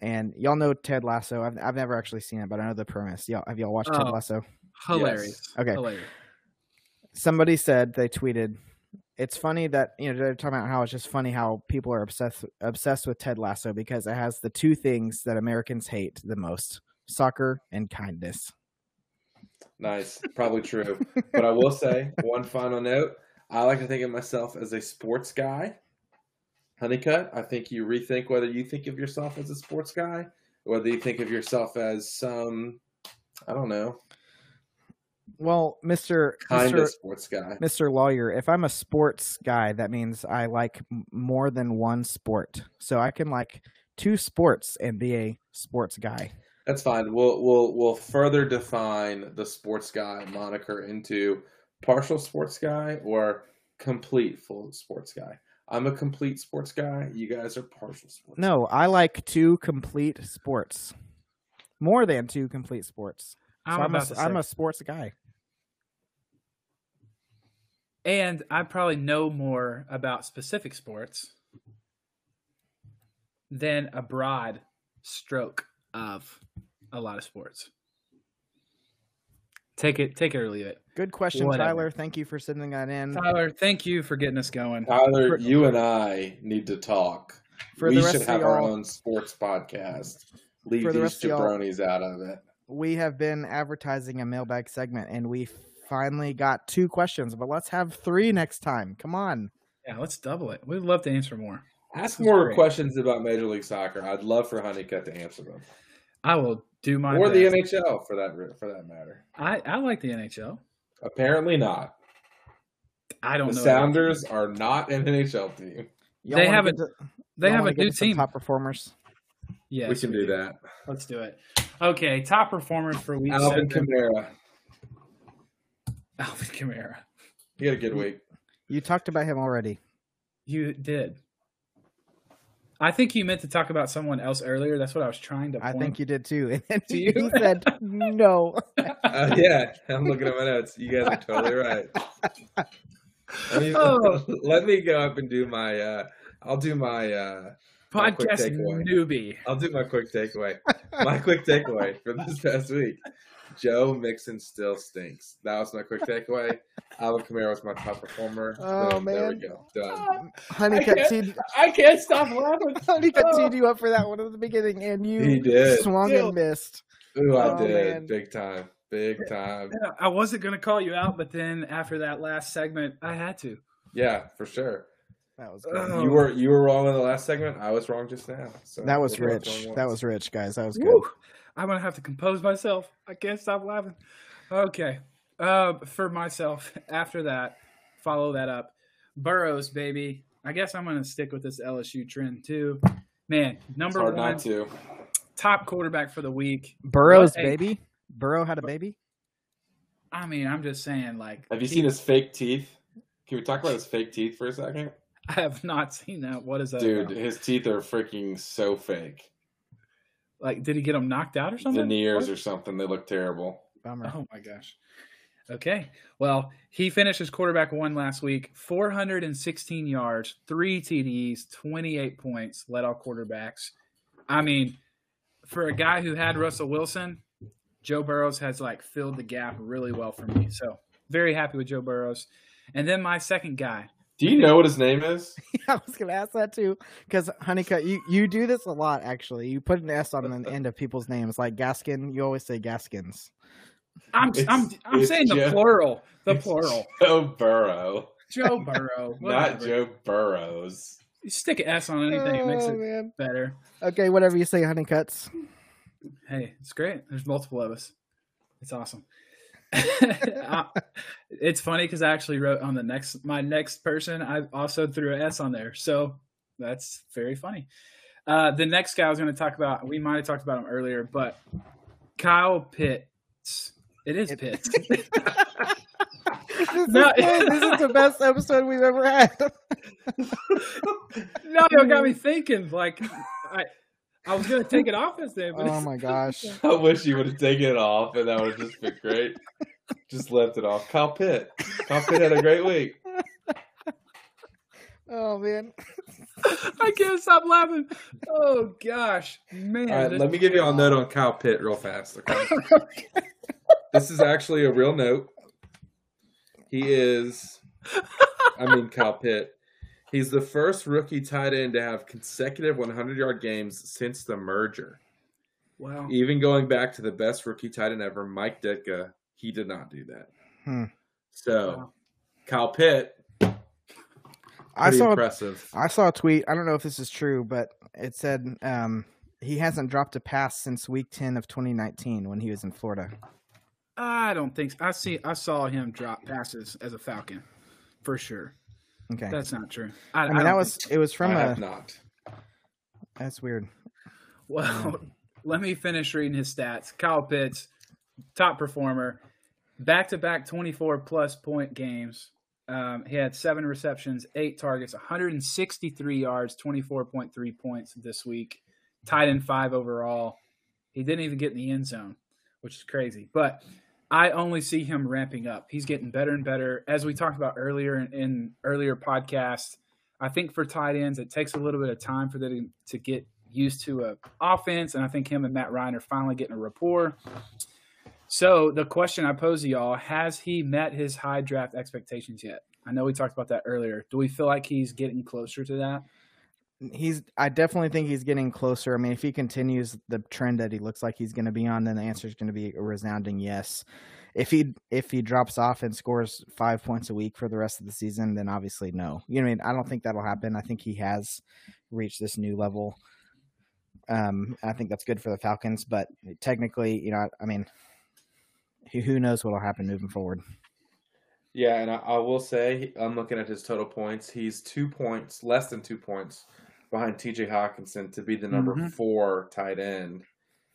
And y'all know Ted Lasso. I've I've never actually seen it, but I know the premise. Y'all have y'all watched Ted Oh. Lasso? Hilarious. Okay. Hilarious. Somebody said they tweeted. It's funny that you know they're talking about how it's just funny how people are obsessed obsessed with Ted Lasso because it has the two things that Americans hate the most: soccer and kindness. Nice, probably true. but I will say one final note. I like to think of myself as a sports guy. Honeycutt, I think you rethink whether you think of yourself as a sports guy, or whether you think of yourself as some, I don't know, Well, Mister kind of sports guy. Mr. Lawyer, if I'm a sports guy, that means I like more than one sport. So I can like two sports and be a sports guy. That's fine. We'll we'll we'll further define the sports guy moniker into partial sports guy or complete full sports guy. I'm a complete sports guy. You guys are partial sports. No, I like two complete sports. More than two complete sports. So I'm I'm, about a, to I'm a sports guy. And I probably know more about specific sports than a broad stroke of a lot of sports. Take it, take it or leave it. Good question, Whatever. Tyler. Thank you for sending that in. Tyler, thank you for getting us going. Tyler, For- you and I need to talk. For we the rest should of have our y'all- own sports podcast. Leave For the these rest jabronis out of it. We have been advertising a mailbag segment and we finally got two questions, but let's have three next time. Come on. Yeah, let's double it. We'd love to answer more. Ask more great. questions about Major League Soccer. I'd love for Honeycutt to answer them, I will do my or the. NHL for that for that matter. I, I like the NHL. Apparently not. I don't The know. Sounders are not an NHL team. Y'all They have get a- to- They have a wanna new some team. Top performers. Yes, we can do that. Let's do it. Okay, top performers for week Alvin seven. Kamara, Alvin Kamara. he had a good week. You talked about him already. You did. I think you meant to talk about someone else earlier. That's what I was trying to. I point. think you did too. And then To he, he you? said no. Uh, yeah, I'm looking at my notes. You guys are totally right. Let me, Oh. let me go up and do my. Uh, I'll do my. Uh, my quick podcast takeaway. newbie. I'll do my quick takeaway. My quick takeaway for this past week: Joe Mixon still stinks. That was my quick takeaway. Alvin Kamara was my top performer. Oh, Boom, there we go. Done. Ah, Honeycutt can't- teed, I can't stop laughing. Honeycutt Oh. teed you up for that one at the beginning, and you He did. swung Still. and missed. Ooh, I Oh, did man. big time, big time. Yeah, I wasn't gonna call you out, but then after that last segment, I had to. Yeah, for sure. That was good. Oh. You were you were wrong in the last segment. I was wrong just now. So that was rich. That was rich, guys. That was good. Woo. I'm gonna have to compose myself. I can't stop laughing. Okay. Uh, for myself, after that, follow that up. Burrows, baby. I guess I'm gonna stick with this LSU trend too. Man, It's number hard one not to. top quarterback for the week. Burrow's What a- baby. Burrow had a baby. I mean, I'm just saying, like, Have you he- seen his fake teeth? Can we talk about his fake teeth for a second? I have not seen that. What is that? Dude, about? his teeth are freaking so fake. Like, did he get him knocked out or something? Veneers What? or something. They look terrible. Bummer. Oh my gosh. Okay. Well, he finished his quarterback one last week, 416 yards, three TDs, 28 points, led all quarterbacks. I mean, for a guy who had Russell Wilson, Joe Burrows has like filled the gap really well for me. So very happy with Joe Burrows. And then my second guy. Do you know what his name is? I was gonna ask that too, because Honeycutt, you you do this a lot. Actually, you put an S on the end of people's names, like Gaskin. You always say Gaskins. I'm It's- I'm I'm it's saying the plural. The plural. Joe Burrow, Joe Burrow. not. Joe Burrows. You stick an S on anything, it makes Oh, it man. better. Okay, whatever you say, Honeycutts. Hey, it's great. There's multiple of us. It's awesome. Uh, it's funny because I actually wrote on the next my next person. I also threw an S on there, so that's very funny. Uh, the next guy I was going to talk about, we might have talked about him earlier, but Kyle Pitts. It is It- Pitts. this, is No. good. this is the best episode we've ever had. no, it got me thinking. Like, I I was going to take it off instead. but oh my gosh. I wish you would have taken it off, and that would have just been great. just left it off. Kyle Pitt. Kyle Pitt had a great week. Oh man. I can't stop laughing. Oh gosh, man. All right, let me give you a note on Kyle Pitt real fast. Okay. this is actually a real note. He is, I mean, Kyle Pitt. He's the first rookie tight end to have consecutive 100 yard games since the merger. wow. Even going back to the best rookie tight end ever, Mike Ditka, he did not do that. Hmm. So, Wow. Kyle Pitt, I pretty saw impressive. I saw a tweet. I don't know if this is true, but it said um, he hasn't dropped a pass since week 10 of 2019 when he was in Florida. I don't think so. I see. I saw him drop passes as a Falcon, for sure. Okay. That's not true. I, I mean, don't that was it was from I a have not. that's weird. Well, let me finish reading his stats. Kyle Pitts, top performer, back to back 24 plus point games. Um, he had seven receptions, eight targets, 163 yards, 24.3 points this week. tied in five overall. He didn't even get in the end zone, which is crazy. But I only see him ramping up. He's getting better and better. As we talked about earlier in, in earlier podcasts, I think for tight ends, it takes a little bit of time for them to, get used to a offense, and I think him and Matt Ryan are finally getting a rapport. So the question I pose to y'all: Has he met his high draft expectations yet? I know we talked about that earlier. Do we feel like he's getting closer to that? He's I definitely think he's getting closer. I mean, if he continues the trend that he looks like he's going to be on, then the answer is going to be a resounding yes. If he if he drops off and scores five points a week for the rest of the season, then obviously no. You know, I mean, I don't think that'll happen. I think he has reached this new level. Um, I think that's good for the Falcons, but technically, you know, I, I mean, who who knows what'll happen moving forward? Yeah, and I, I will say, I'm looking at his total points. He's two points, less than two points behind TJ Hockenson to be the number Mhm. four tight end.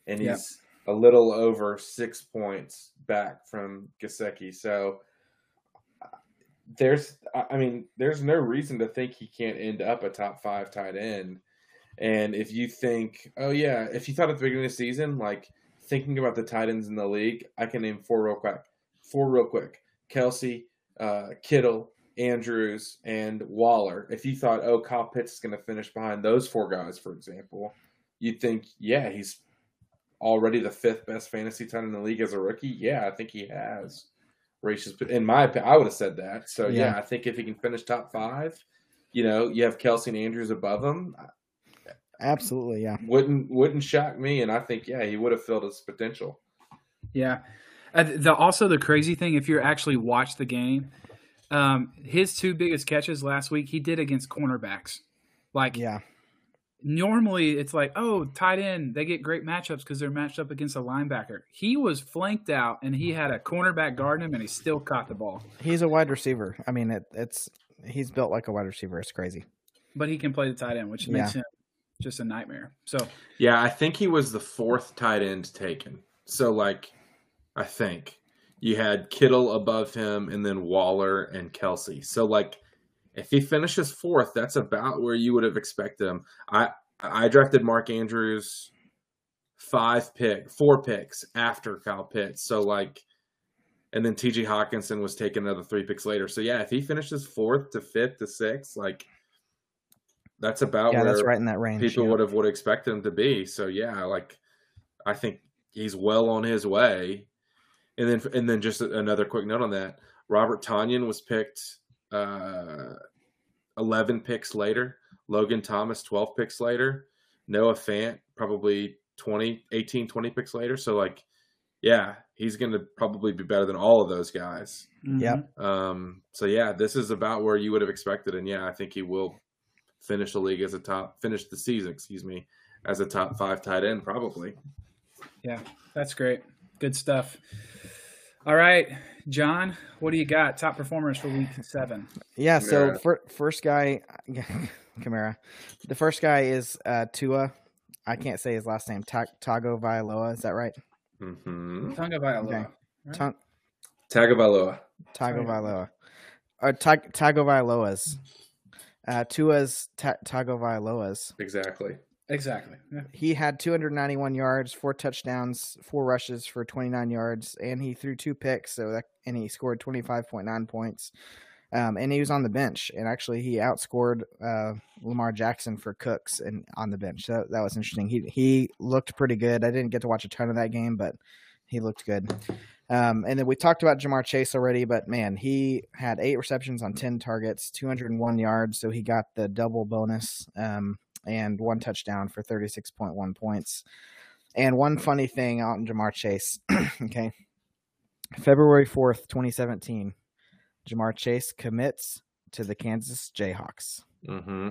And he's Yep. a little over six points back from Gesicki. So uh, there's, I I mean, there's no reason to think he can't end up a top five tight end. And if you think, oh, yeah, if you thought at the beginning of the season, like thinking about the tight ends in the league, I can name four real quick. Four real quick. Kelce, uh, Kittle, Andrews, and Waller. If you thought, oh, Kyle Pitts is going to finish behind those four guys, for example, you'd think, yeah, he's already the fifth best fantasy tight end in the league as a rookie. Yeah, I think he has. Reaches, in my opinion, I would have said that. So yeah. Yeah. I think if he can finish top five, you know, you have Kelce and Andrews above him. Absolutely, yeah. Wouldn't wouldn't shock me, and I think yeah, he would have filled his potential. Yeah. Uh, the also the crazy thing, if you actually watch the game, um, his two biggest catches last week he did against cornerbacks. Like Yeah. normally it's like, oh, tight end, they get great matchups because they're matched up against a linebacker. He was flanked out and he had a cornerback guarding him and he still caught the ball. He's a wide receiver. I mean, it, it's he's built like a wide receiver. It's crazy. But he can play the tight end, which makes him just a nightmare. So Yeah, I think he was the fourth tight end taken. So like, I think you had Kittle above him, and then Waller and Kelce. So like, if he finishes fourth, that's about where you would have expected him. I I drafted Mark Andrews five pick, four picks after Kyle Pitts. So like, and then T.J. Hockenson was taken another three picks later. So yeah, if he finishes fourth to fifth to sixth, like. That's about Yeah, where that's right in that range. people yeah. would have would expect him to be. So yeah, like I think he's well on his way. And then and then just another quick note on that: Robert Tonyan was picked uh, eleven picks later. Logan Thomas twelve picks later. Noah Fant probably 20, 18, 20 picks later. So like, yeah, he's going to probably be better than all of those guys. Yep. Um, so yeah, this is about where you would have expected, and yeah, I think he will finish the league as a top, finish the season, excuse me, as a top five tight end, probably. Yeah, that's great. Good stuff. All right, John, what do you got? Top performers for week seven. Yeah. So Kamara. fir- first guy, Kamara. The first guy is uh, Tua. I can't say his last name. Ta- Tago Vailoa. Is that right? Mm-hmm. Tonga Vailoa. Okay. Right? Ta- Tagovailoa. Tago Sorry. Vailoa. Or Ta- Tago Vailoa's. Uh, Tua's Ta- Tago Vailoa's. Exactly. Exactly. Yeah. He had 291 yards, four touchdowns, four rushes for 29 yards, and he threw two picks. So that and he scored 25.9 points. Um, and he was on the bench, and actually he outscored uh, Lamar Jackson for Cooks and on the bench. So that was interesting. He he looked pretty good. I didn't get to watch a ton of that game, but he looked good. Um, and then we talked about Ja'Marr Chase already, but man, he had eight receptions on 10 targets, 201 yards. So he got the double bonus um, and one touchdown for 36.1 points. And one funny thing on Ja'Marr Chase, okay, February 4th, 2017, Ja'Marr Chase commits to the Kansas Jayhawks. Mm-hmm.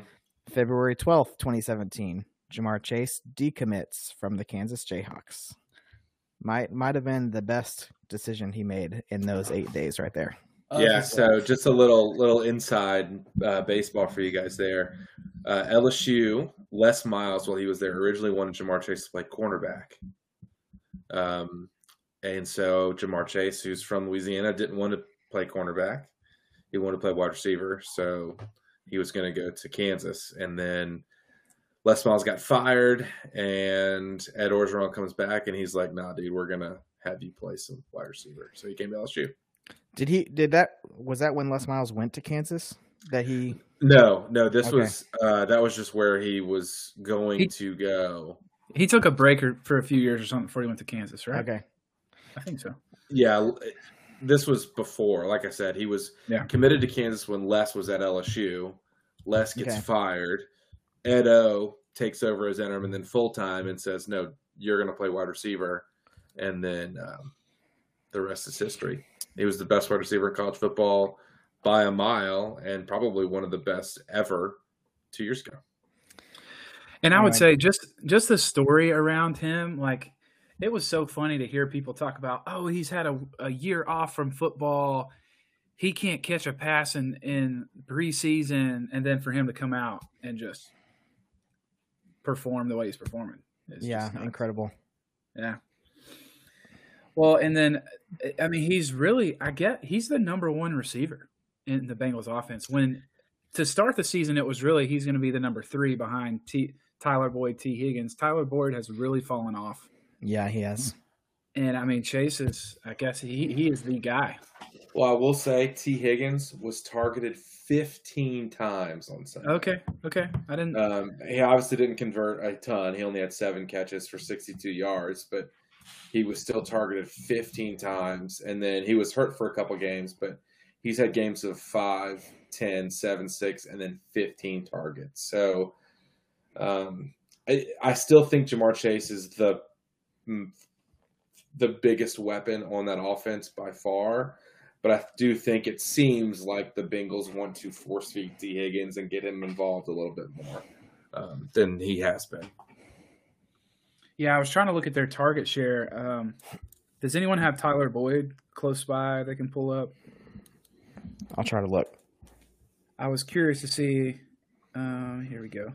February 12th, 2017, Ja'Marr Chase decommits from the Kansas Jayhawks. Might might have been the best decision he made in those eight days right there. Yeah. So just a little little inside uh, baseball for you guys there. Uh, LSU, Les Miles, while he was there, originally wanted Ja'Marr Chase to play cornerback. Um, and so Ja'Marr Chase, who's from Louisiana, didn't want to play cornerback. He wanted to play wide receiver, so he was going to go to Kansas. And then Les Miles got fired, and Ed Orgeron comes back, and he's like, "Nah, dude, we're gonna have you play some wide receiver." So he came to LSU. Did he? Did that? Was that when Les Miles went to Kansas? That he? No, no. This Okay. was uh, that was just where he was going He- to go. He took a break for a few years or something before he went to Kansas, right? Okay. I think so. Yeah, this was before. Like I said, he was Yeah. committed to Kansas when Les was at LSU. Les gets Okay. fired. Ed O takes over as interim and then full time and says, "No, you're going to play wide receiver." And then um, the rest is history. He was the best wide receiver in college football by a mile, and probably one of the best ever two years ago. And I oh would say just just the story around him, like it was so funny to hear people talk about, oh, he's had a, a year off from football. He can't catch a pass in, in preseason, and then for him to come out and just perform the way he's performing. is yeah, just incredible. Yeah. Well, and then I mean, he's really I get he's the number one receiver in the Bengals offense. When to start the season, it was really he's going to be the number three behind T, Tyler Boyd, Tee Higgins. Tyler Boyd has really fallen off, Yeah, he has. and I mean Chase is I guess he he is the guy. Well, I will say Tee Higgins was targeted 15 times on Sunday. Okay, okay, I didn't. Um, he obviously didn't convert a ton. He only had seven catches for 62 yards, but he was still targeted 15 times. And then he was hurt for a couple games, but he's had games of 5, 10, 7, 6, and then 15 targets. So um, I, I still think Ja'Marr Chase is the mm, the biggest weapon on that offense by far. But I do think it seems like the Bengals want to force feed Tee Higgins and get him involved a little bit more um, than he has been. Yeah, I was trying to look at their target share. Um, does anyone have Tyler Boyd close by they can pull up? I'll try to look. I was curious to see. Uh, here we go.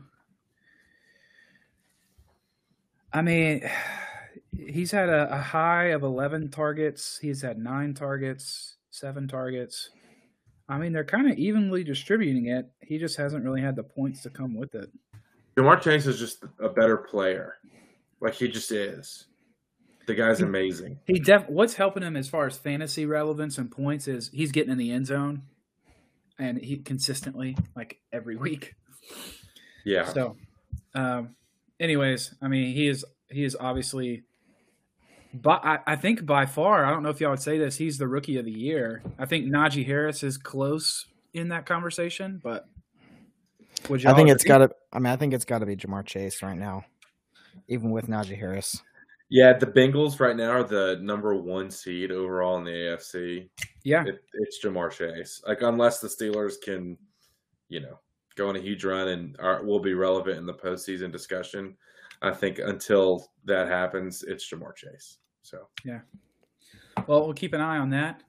I mean, he's had a, a high of 11 targets. He's had nine targets, seven targets. I mean, they're kind of evenly distributing it. He just hasn't really had the points to come with it. Ja'Marr Chase is just a better player. Like he just is. The guy's amazing. He def what's helping him as far as fantasy relevance and points is he's getting in the end zone and he consistently like every week. Yeah. So, um, anyways, I mean, he is he is obviously, but I, I think by far, I don't know if y'all would say this, he's the rookie of the year. I think Najee Harris is close in that conversation, but would you I think it's got to. I mean, I think it's got to be Ja'Marr Chase right now, even with Najee Harris. Yeah, the Bengals right now are the number one seed overall in the AFC. yeah, It, it's Ja'Marr Chase. Like unless the Steelers can, you know, go on a huge run and are, will be relevant in the postseason discussion. I think until that happens, it's Ja'Marr Chase. So yeah, Well, we'll keep an eye on that.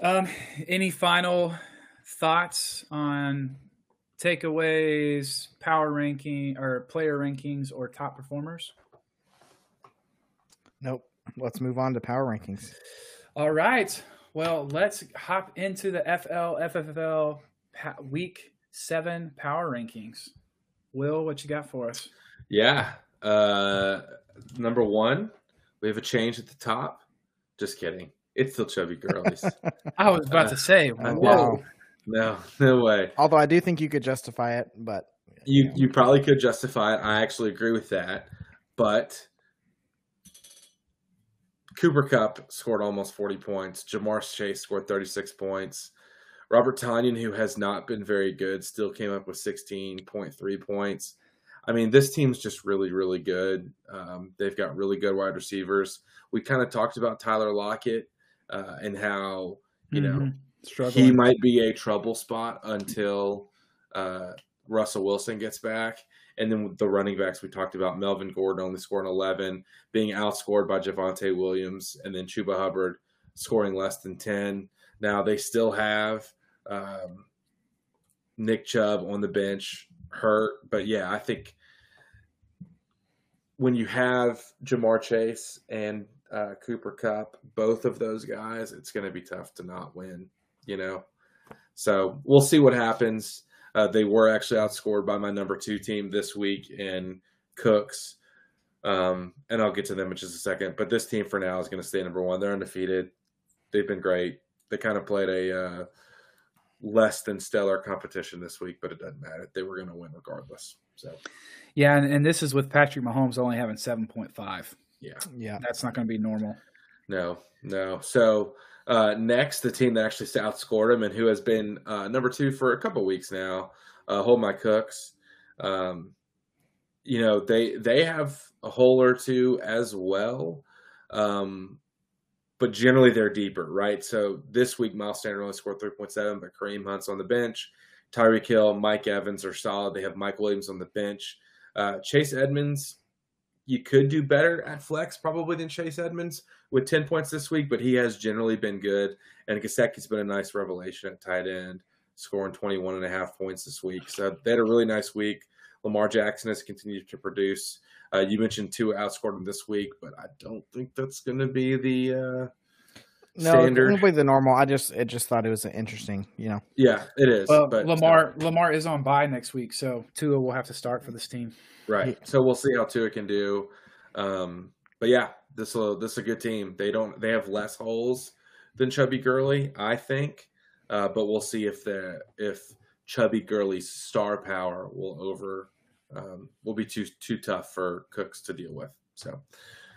Um, any final thoughts on takeaways, power ranking, or player rankings, or top performers? Nope. Let's move on to power rankings. All right. Well, let's hop into the FL FFL week seven power rankings. Will, what you got for us? yeah, uh, number one, we have a change at the top. Just kidding. It's still chubby girlies. I was about to say, Uh, whoa. No, no way. Although I do think you could justify it, but You you probably could justify it. I actually agree with that, but Cooper Kupp scored almost forty points. Ja'Marr Chase scored thirty six points. Robert Tonyan, who has not been very good, still came up with sixteen point three points. I mean, this team's just really, really good. Um, they've got really good wide receivers. We kind of talked about Tyler Lockett uh, and how you know Mhm. he might be a trouble spot until uh, Russell Wilson gets back. And then the running backs we talked about, Melvin Gordon only scoring 11, being outscored by Javonte Williams, and then Chuba Hubbard scoring less than 10. Now they still have um, Nick Chubb on the bench, hurt. But yeah, I think when you have Ja'Marr Chase and uh, Cooper Kupp, both of those guys, it's going to be tough to not win, you know? So we'll see what happens. Uh, they were actually outscored by my number two team this week in Cooks. Um, and I'll get to them in just a second. But this team for now is going to stay number one. They're undefeated. They've been great. They kind of played a uh, less than stellar competition this week, but it doesn't matter. They were going to win regardless. So, Yeah, and, and this is with Patrick Mahomes only having 7.5. yeah. yeah. That's not going to be normal. No, no. So uh, next, the team that actually outscored him and who has been uh, number two for a couple weeks now, uh, Hold My Cooks. Um, you know they they have a hole or two as well, um, but generally they're deeper, right? So this week, Miles Sanders only scored three point seven, but Kareem Hunt's on the bench. Tyreek Hill, Mike Evans are solid. They have Mike Williams on the bench. Uh, Chase Edmonds, you could do better at flex probably than Chase Edmonds with 10 points this week, but he has generally been good. And Gesicki's been a nice revelation at tight end, scoring 21 and a half points this week. So they had a really nice week. Lamar Jackson has continued to produce. Uh, you mentioned two outscored him this week, but I don't think that's going to be the uh, No, standard. probably the normal. I just it just thought it was interesting, you know. Yeah, it is. Well, but Lamar Lamar is on bye next week, so Tua will have to start for this team. Right. So we'll see how Tua can do. Um, but yeah, this will this is a good team. They don't they have less holes than Chubby Gurley, I think. Uh, but we'll see if the if Chubby Gurley's star power will over um, will be too too tough for Cooks to deal with. So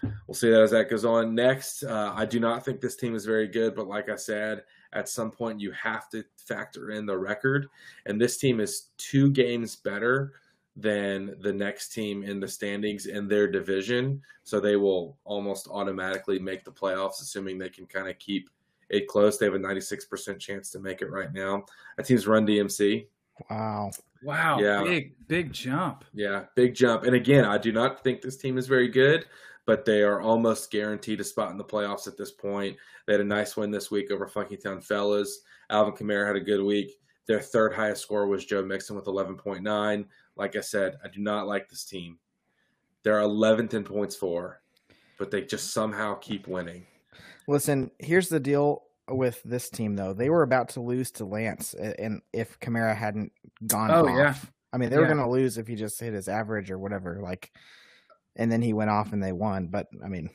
we'll see that as that goes on. Next, uh, I do not think this team is very good, but like I said, at some point you have to factor in the record, and this team is two games better than the next team in the standings in their division. So they will almost automatically make the playoffs, assuming they can kind of keep it close. They have a 96% chance to make it right now. That team's Run DMC. Wow. Wow, Yeah. big big jump. Yeah, big jump. And again, I do not think this team is very good, but they are almost guaranteed a spot in the playoffs at this point. They had a nice win this week over Funkytown Fellas. Alvin Kamara had a good week. Their third highest score was Joe Mixon with 11.9. Like I said, I do not like this team. They're 11th in points for, but they just somehow keep winning. Listen, here's the deal with this team though. They were about to lose to Lance, and if Kamara hadn't gone Oh, off, yeah. I mean, they were going to lose if he just hit his average or whatever. Like, and then he went off and they won. But I mean,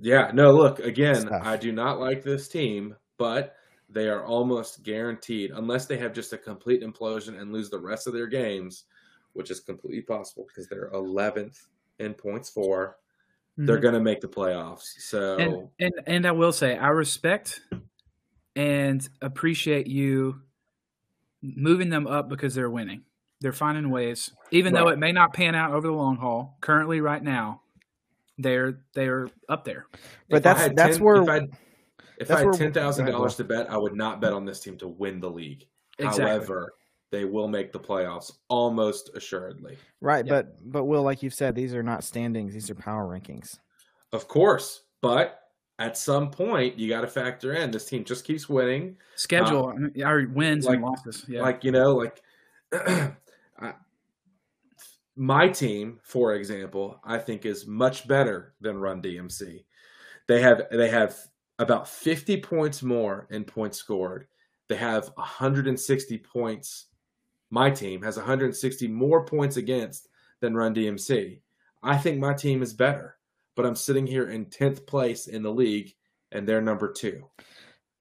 Yeah, no, look, again, Stuff. I do not like this team, but they are almost guaranteed, unless they have just a complete implosion and lose the rest of their games, which is completely possible because they're 11th in points for, they're Mhm. going to make the playoffs. So, and, and and I will say I respect and appreciate you moving them up because they're winning. They're finding ways, even though it may not pan out over the long haul. Currently, right now, they're they're up there. but if I that's had that's 10 where if I, if I had ten thousand dollars to bet, I would not bet on this team to win the league. Exactly. However, they will make the playoffs almost assuredly. right. Yeah. But but Will, like you've said, these are not standings; these are power rankings. Of course, but at some point you got to factor in this team just keeps winning. Schedule uh, I mean, our wins and like- losses. Yeah. Like you know, like I, my team, for example, I think is much better than Run DMC. They have they have about fifty points more in points scored. They have 160 points. My team has 160 more points against than Run DMC. I think my team is better, but I'm sitting here in 10th place in the league, and they're number two.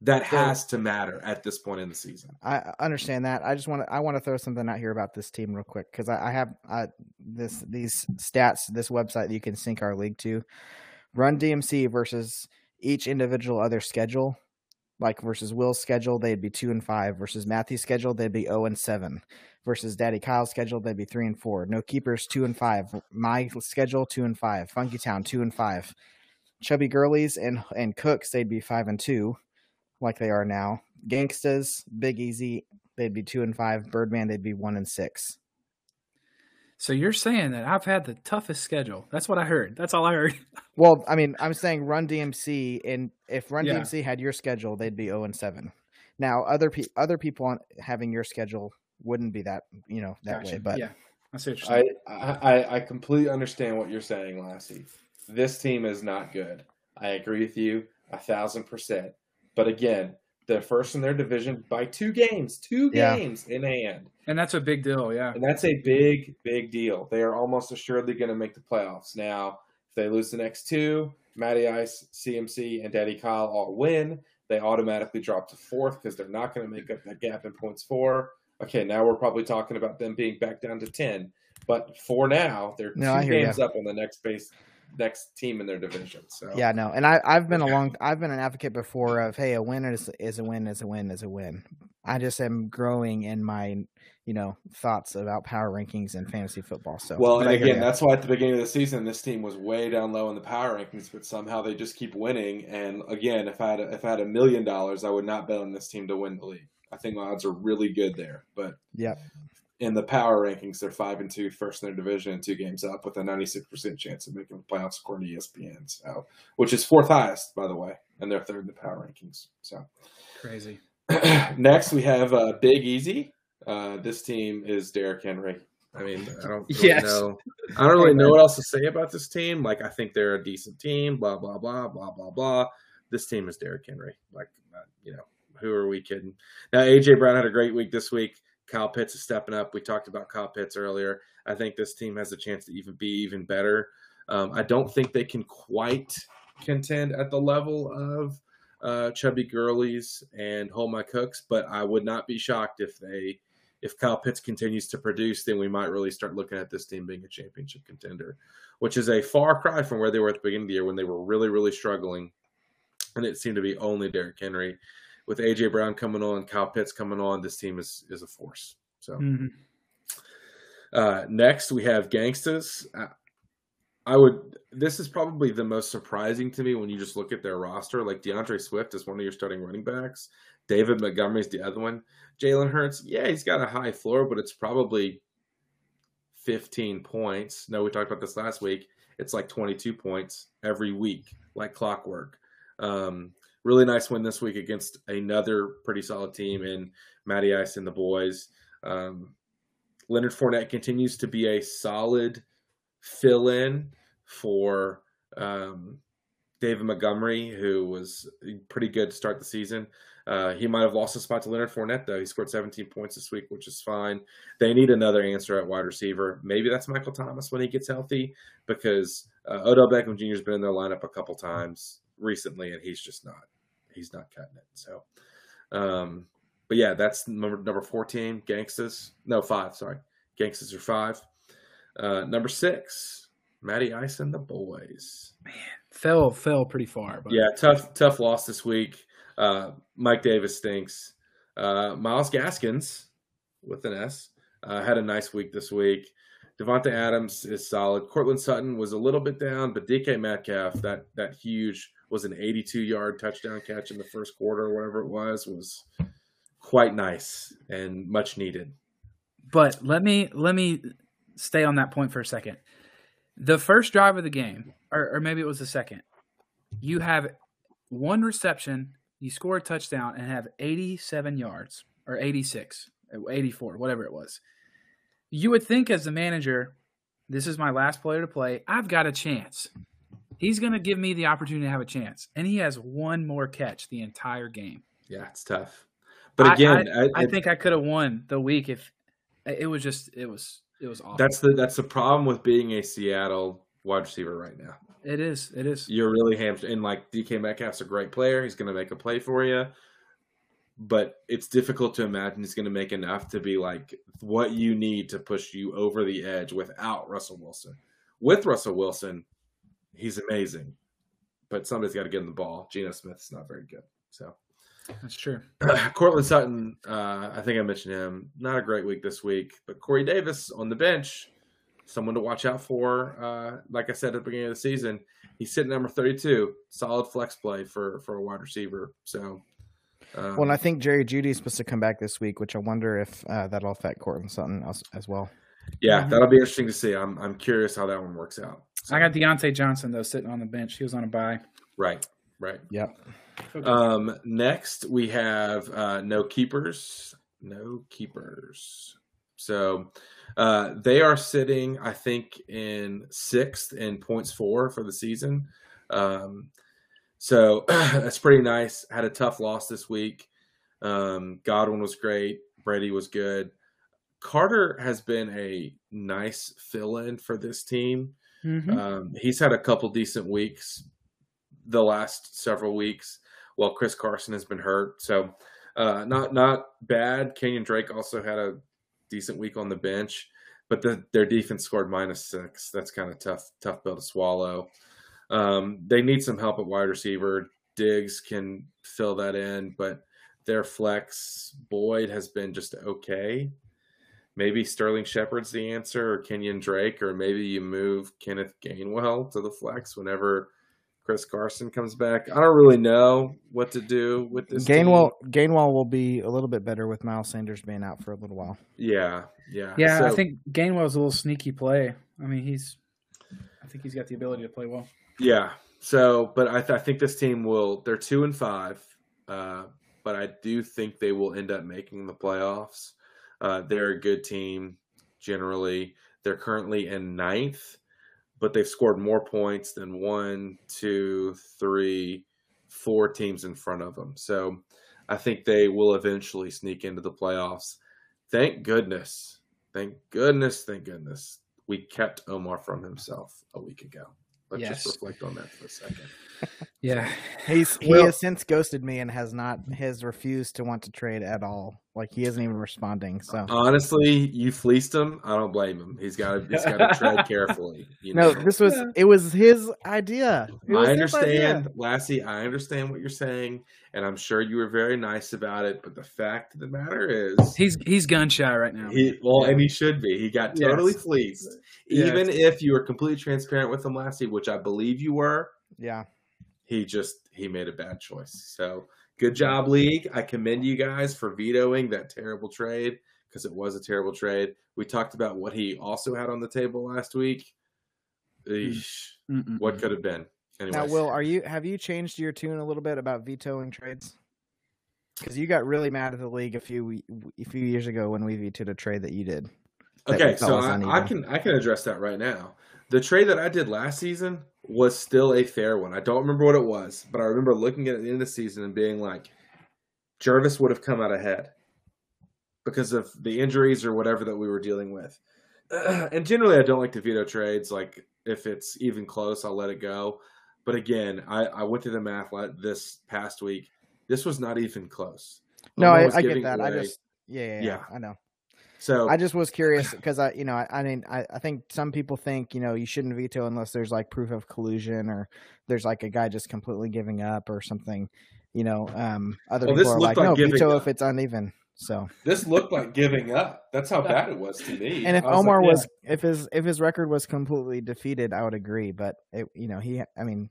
That has to matter at this point in the season. I understand that. I just want to I want to throw something out here about this team real quick because I, I have uh, this these stats this website that you can sync our league to. Run DMC versus each individual other schedule, like versus Will's schedule, they'd be two and five. Versus Matthew's schedule, they'd be zero and seven. Versus Daddy Kyle's schedule, they'd be three and four. No keepers, two and five. My schedule, two and five. Funky Town, two and five. Chubby Girlies and and Cooks, they'd be five and two, like they are now. Gangstas, Big Easy, they'd be two and five. Birdman, they'd be one and six. So you're saying that I've had the toughest schedule. That's what I heard. That's all I heard. Well, I mean, I'm saying Run DMC, and if Run Yeah. DMC had your schedule, they'd be zero and seven. Now, other pe- other people on having your schedule wouldn't be that you know that way, but yeah, I see what. I, I I completely understand what you're saying, Lassie. This team is not good. I agree with you a thousand percent. But again, they're first in their division by two games, two Yeah. games in hand. and that's a big deal. Yeah. And that's a big, big deal. They are almost assuredly going to make the playoffs. Now, if they lose the next two, Matty Ice, CMC, and Daddy Kyle all win, they automatically drop to fourth because they're not going to make up that gap in points four. Okay, now we're probably talking about them being back down to 10. But for now, they're No, two hear games up on the next base, next team in their division. So yeah, no. And I I've been a long I've been an advocate before of hey, a win is is a win is a win is a win. I just am growing in my you know thoughts about power rankings and fantasy football. So Well, and again, that's why at the beginning of the season, this team was way down low in the power rankings, but somehow they just keep winning. And again, if I had if I had a million dollars, I would not bet on this team to win the league. I think my odds are really good there. But Yep. In the power rankings, they're five and two, first in their division, and two games up, with a ninety six percent chance of making the playoffs according to ESPN. So, which is fourth highest, by the way, and they're third in the power rankings. So. Crazy. Next, we have uh, Big Easy. Uh, this team is Derrick Henry. I mean, I don't really Yes. know. I don't really know what else to say about this team. Like, I think they're a decent team. Blah blah blah blah blah blah. This team is Derrick Henry. Like, uh, you know, who are we kidding? Now, AJ Brown had a great week this week. Kyle Pitts is stepping up. We talked about Kyle Pitts earlier. I think this team has a chance to even be even better. Um, I don't think they can quite contend at the level of uh, Chubby Girlies and Hold My Cooks, but I would not be shocked if they if Kyle Pitts continues to produce, then we might really start looking at this team being a championship contender, which is a far cry from where they were at the beginning of the year when they were really, really struggling. And it seemed to be only Derrick Henry. With AJ Brown coming on, Kyle Pitts coming on, this team is is a force. So Mhm. uh, next, we have Gangstas. Uh, I would. This is probably the most surprising to me when you just look at their roster. Like DeAndre Swift is one of your starting running backs. David Montgomery is the other one. Jalen Hurts, yeah, he's got a high floor, but it's probably 15 points. No, we talked about this last week. It's like 22 points every week, like clockwork. Um, really nice win this week against another pretty solid team in Matty Ice and the boys. Um, Leonard Fournette continues to be a solid fill in for um, David Montgomery, who was pretty good to start the season. Uh, he might have lost a spot to Leonard Fournette, though. He scored 17 points this week, which is fine. They need another answer at wide receiver. Maybe that's Michael Thomas when he gets healthy, because uh, Odell Beckham Jr. has been in their lineup a couple times recently, and he's just not. He's not cutting it. So, um, but yeah, that's number number fourteen. Gangsters, no five. Sorry, gangsters are five. Uh, number six, Matty Ice and the boys. Man, fell fell pretty far. But Yeah, tough tough loss this week. Uh, Mike Davis stinks. Uh, Miles Gaskins with an S uh, had a nice week this week. Davante Adams is solid. Courtland Sutton was a little bit down, but DK Metcalf that that huge was an 82 yard touchdown catch in the first quarter or whatever it was was quite nice and much needed. But let me let me stay on that point for a second. The first drive of the game, or, or maybe it was the second, you have one reception, you score a touchdown, and have 87 yards or 86, 84, whatever it was. You would think as the manager, this is my last player to play. I've got a chance. He's going to give me the opportunity to have a chance, and he has one more catch the entire game. Yeah, it's tough. But I- again, I think I could have won the week if it was just it was it was awful. That's the that's the problem with being a Seattle wide receiver right now. It is. It is. You're really hamstring. And like DK Metcalf's a great player. He's going to make a play for you. But it's difficult to imagine he's going to make enough to be like what you need to push you over the edge without Russell Wilson. With Russell Wilson, he's amazing. But somebody's got to get him the ball. Geno Smith's not very good. So That's true. Courtland Sutton, uh, I think I mentioned him. Not a great week this week, but Corey Davis on the bench, someone to watch out for. Uh, like I said at the beginning of the season, he's sitting number thirty-two, solid flex play for for a wide receiver. So, um, Well, and I think Jerry Jeudy's supposed to come back this week, which I wonder if uh, that'll affect Courtland Sutton as, as well. yeah, that'll be interesting to see. I'm I'm curious how that one works out. So, I got Diontae Johnson though sitting on the bench. He was on a bye. right, right. Yep. Um, next we have uh, no keepers, no keepers. So uh, they are sitting, I think, in sixth in points four for the season. Um, so that's pretty nice. Had a tough loss this week. Um, Godwin was great. Brady was good. Carter has been a nice fill in for this team. Mhm. Um, he's had a couple decent weeks the last several weeks while Chris Carson has been hurt. So uh, not not bad. Kenyon Drake also had a decent week on the bench, but the, their defense scored minus six. That's kind of tough tough pill to swallow. Um, they need some help at wide receiver. Diggs can fill that in, but their flex Boyd has been just okay. Maybe Sterling Shepard's the answer, or Kenyon Drake, or maybe you move Kenneth Gainwell to the flex whenever Chris Carson comes back. I don't really know what to do with this. Gainwell team. Gainwell will be a little bit better with Miles Sanders being out for a little while. Yeah, yeah, Yeah, I So- think Gainwell's a little sneaky play. I mean, he's. I think he's got the ability to play well. Yeah. So, but I, th- I think this team will. They're two and five, uh, but I do think they will end up making the playoffs. Uh, they're a good team generally. They're currently in ninth, but they've scored more points than one, two, three, four teams in front of them. So, I think they will eventually sneak into the playoffs. Thank goodness. Thank goodness. Thank goodness. We kept Omar from himself a week ago. Let's Yes. just reflect on that for a second. Yeah, He's he Well- has since ghosted me and has not has refused to want to trade at all. Like he isn't even responding. So Honestly, you fleeced him. I don't blame him. He's got to he's got to tread carefully. You no, know? this was it was his idea. It I his idea. understand, Lassie. I understand what you're saying, and I'm sure you were very nice about it. But the fact of the matter is, he's he's gun shy right now. he well, and he should be. He got Yes. totally fleeced. Yes. Even if you were completely transparent with him, Lassie, which I believe you were, Yeah. he just he made a bad choice. So good job, league. I commend you guys for vetoing that terrible trade because it was a terrible trade. We talked about what he also had on the table last week. Mm. Eesh, what could have been? Anyway, Now, Will, are you have you changed your tune a little bit about vetoing trades? Because you got really mad at the league a few a few years ago when we vetoed a trade that you did. that okay, you so I, I can I can address that right now. The trade that I did last season was still a fair one. I don't remember what it was, but I remember looking at it at the end of the season and being like, Jervis would have come out ahead because of the injuries or whatever that we were dealing with. and generally, I don't like to veto trades. Like if it's even close, I'll let it go. But again, I, I went through the math this past week. This was not even close. No, Omar I, I get that. I just yeah, yeah, Yeah. I know. So I just was curious because I, you know, I, I mean, I, I think some people think you know you shouldn't veto unless there's like proof of collusion or there's like a guy just completely giving up or something. You know, um, other Well, people are like, like no, veto up. if it's uneven. So, this looked like giving up. That's how bad it was to me. and if was like, Omar yeah. was, if his if his record was completely defeated, I would agree. But it, you know, he, I mean,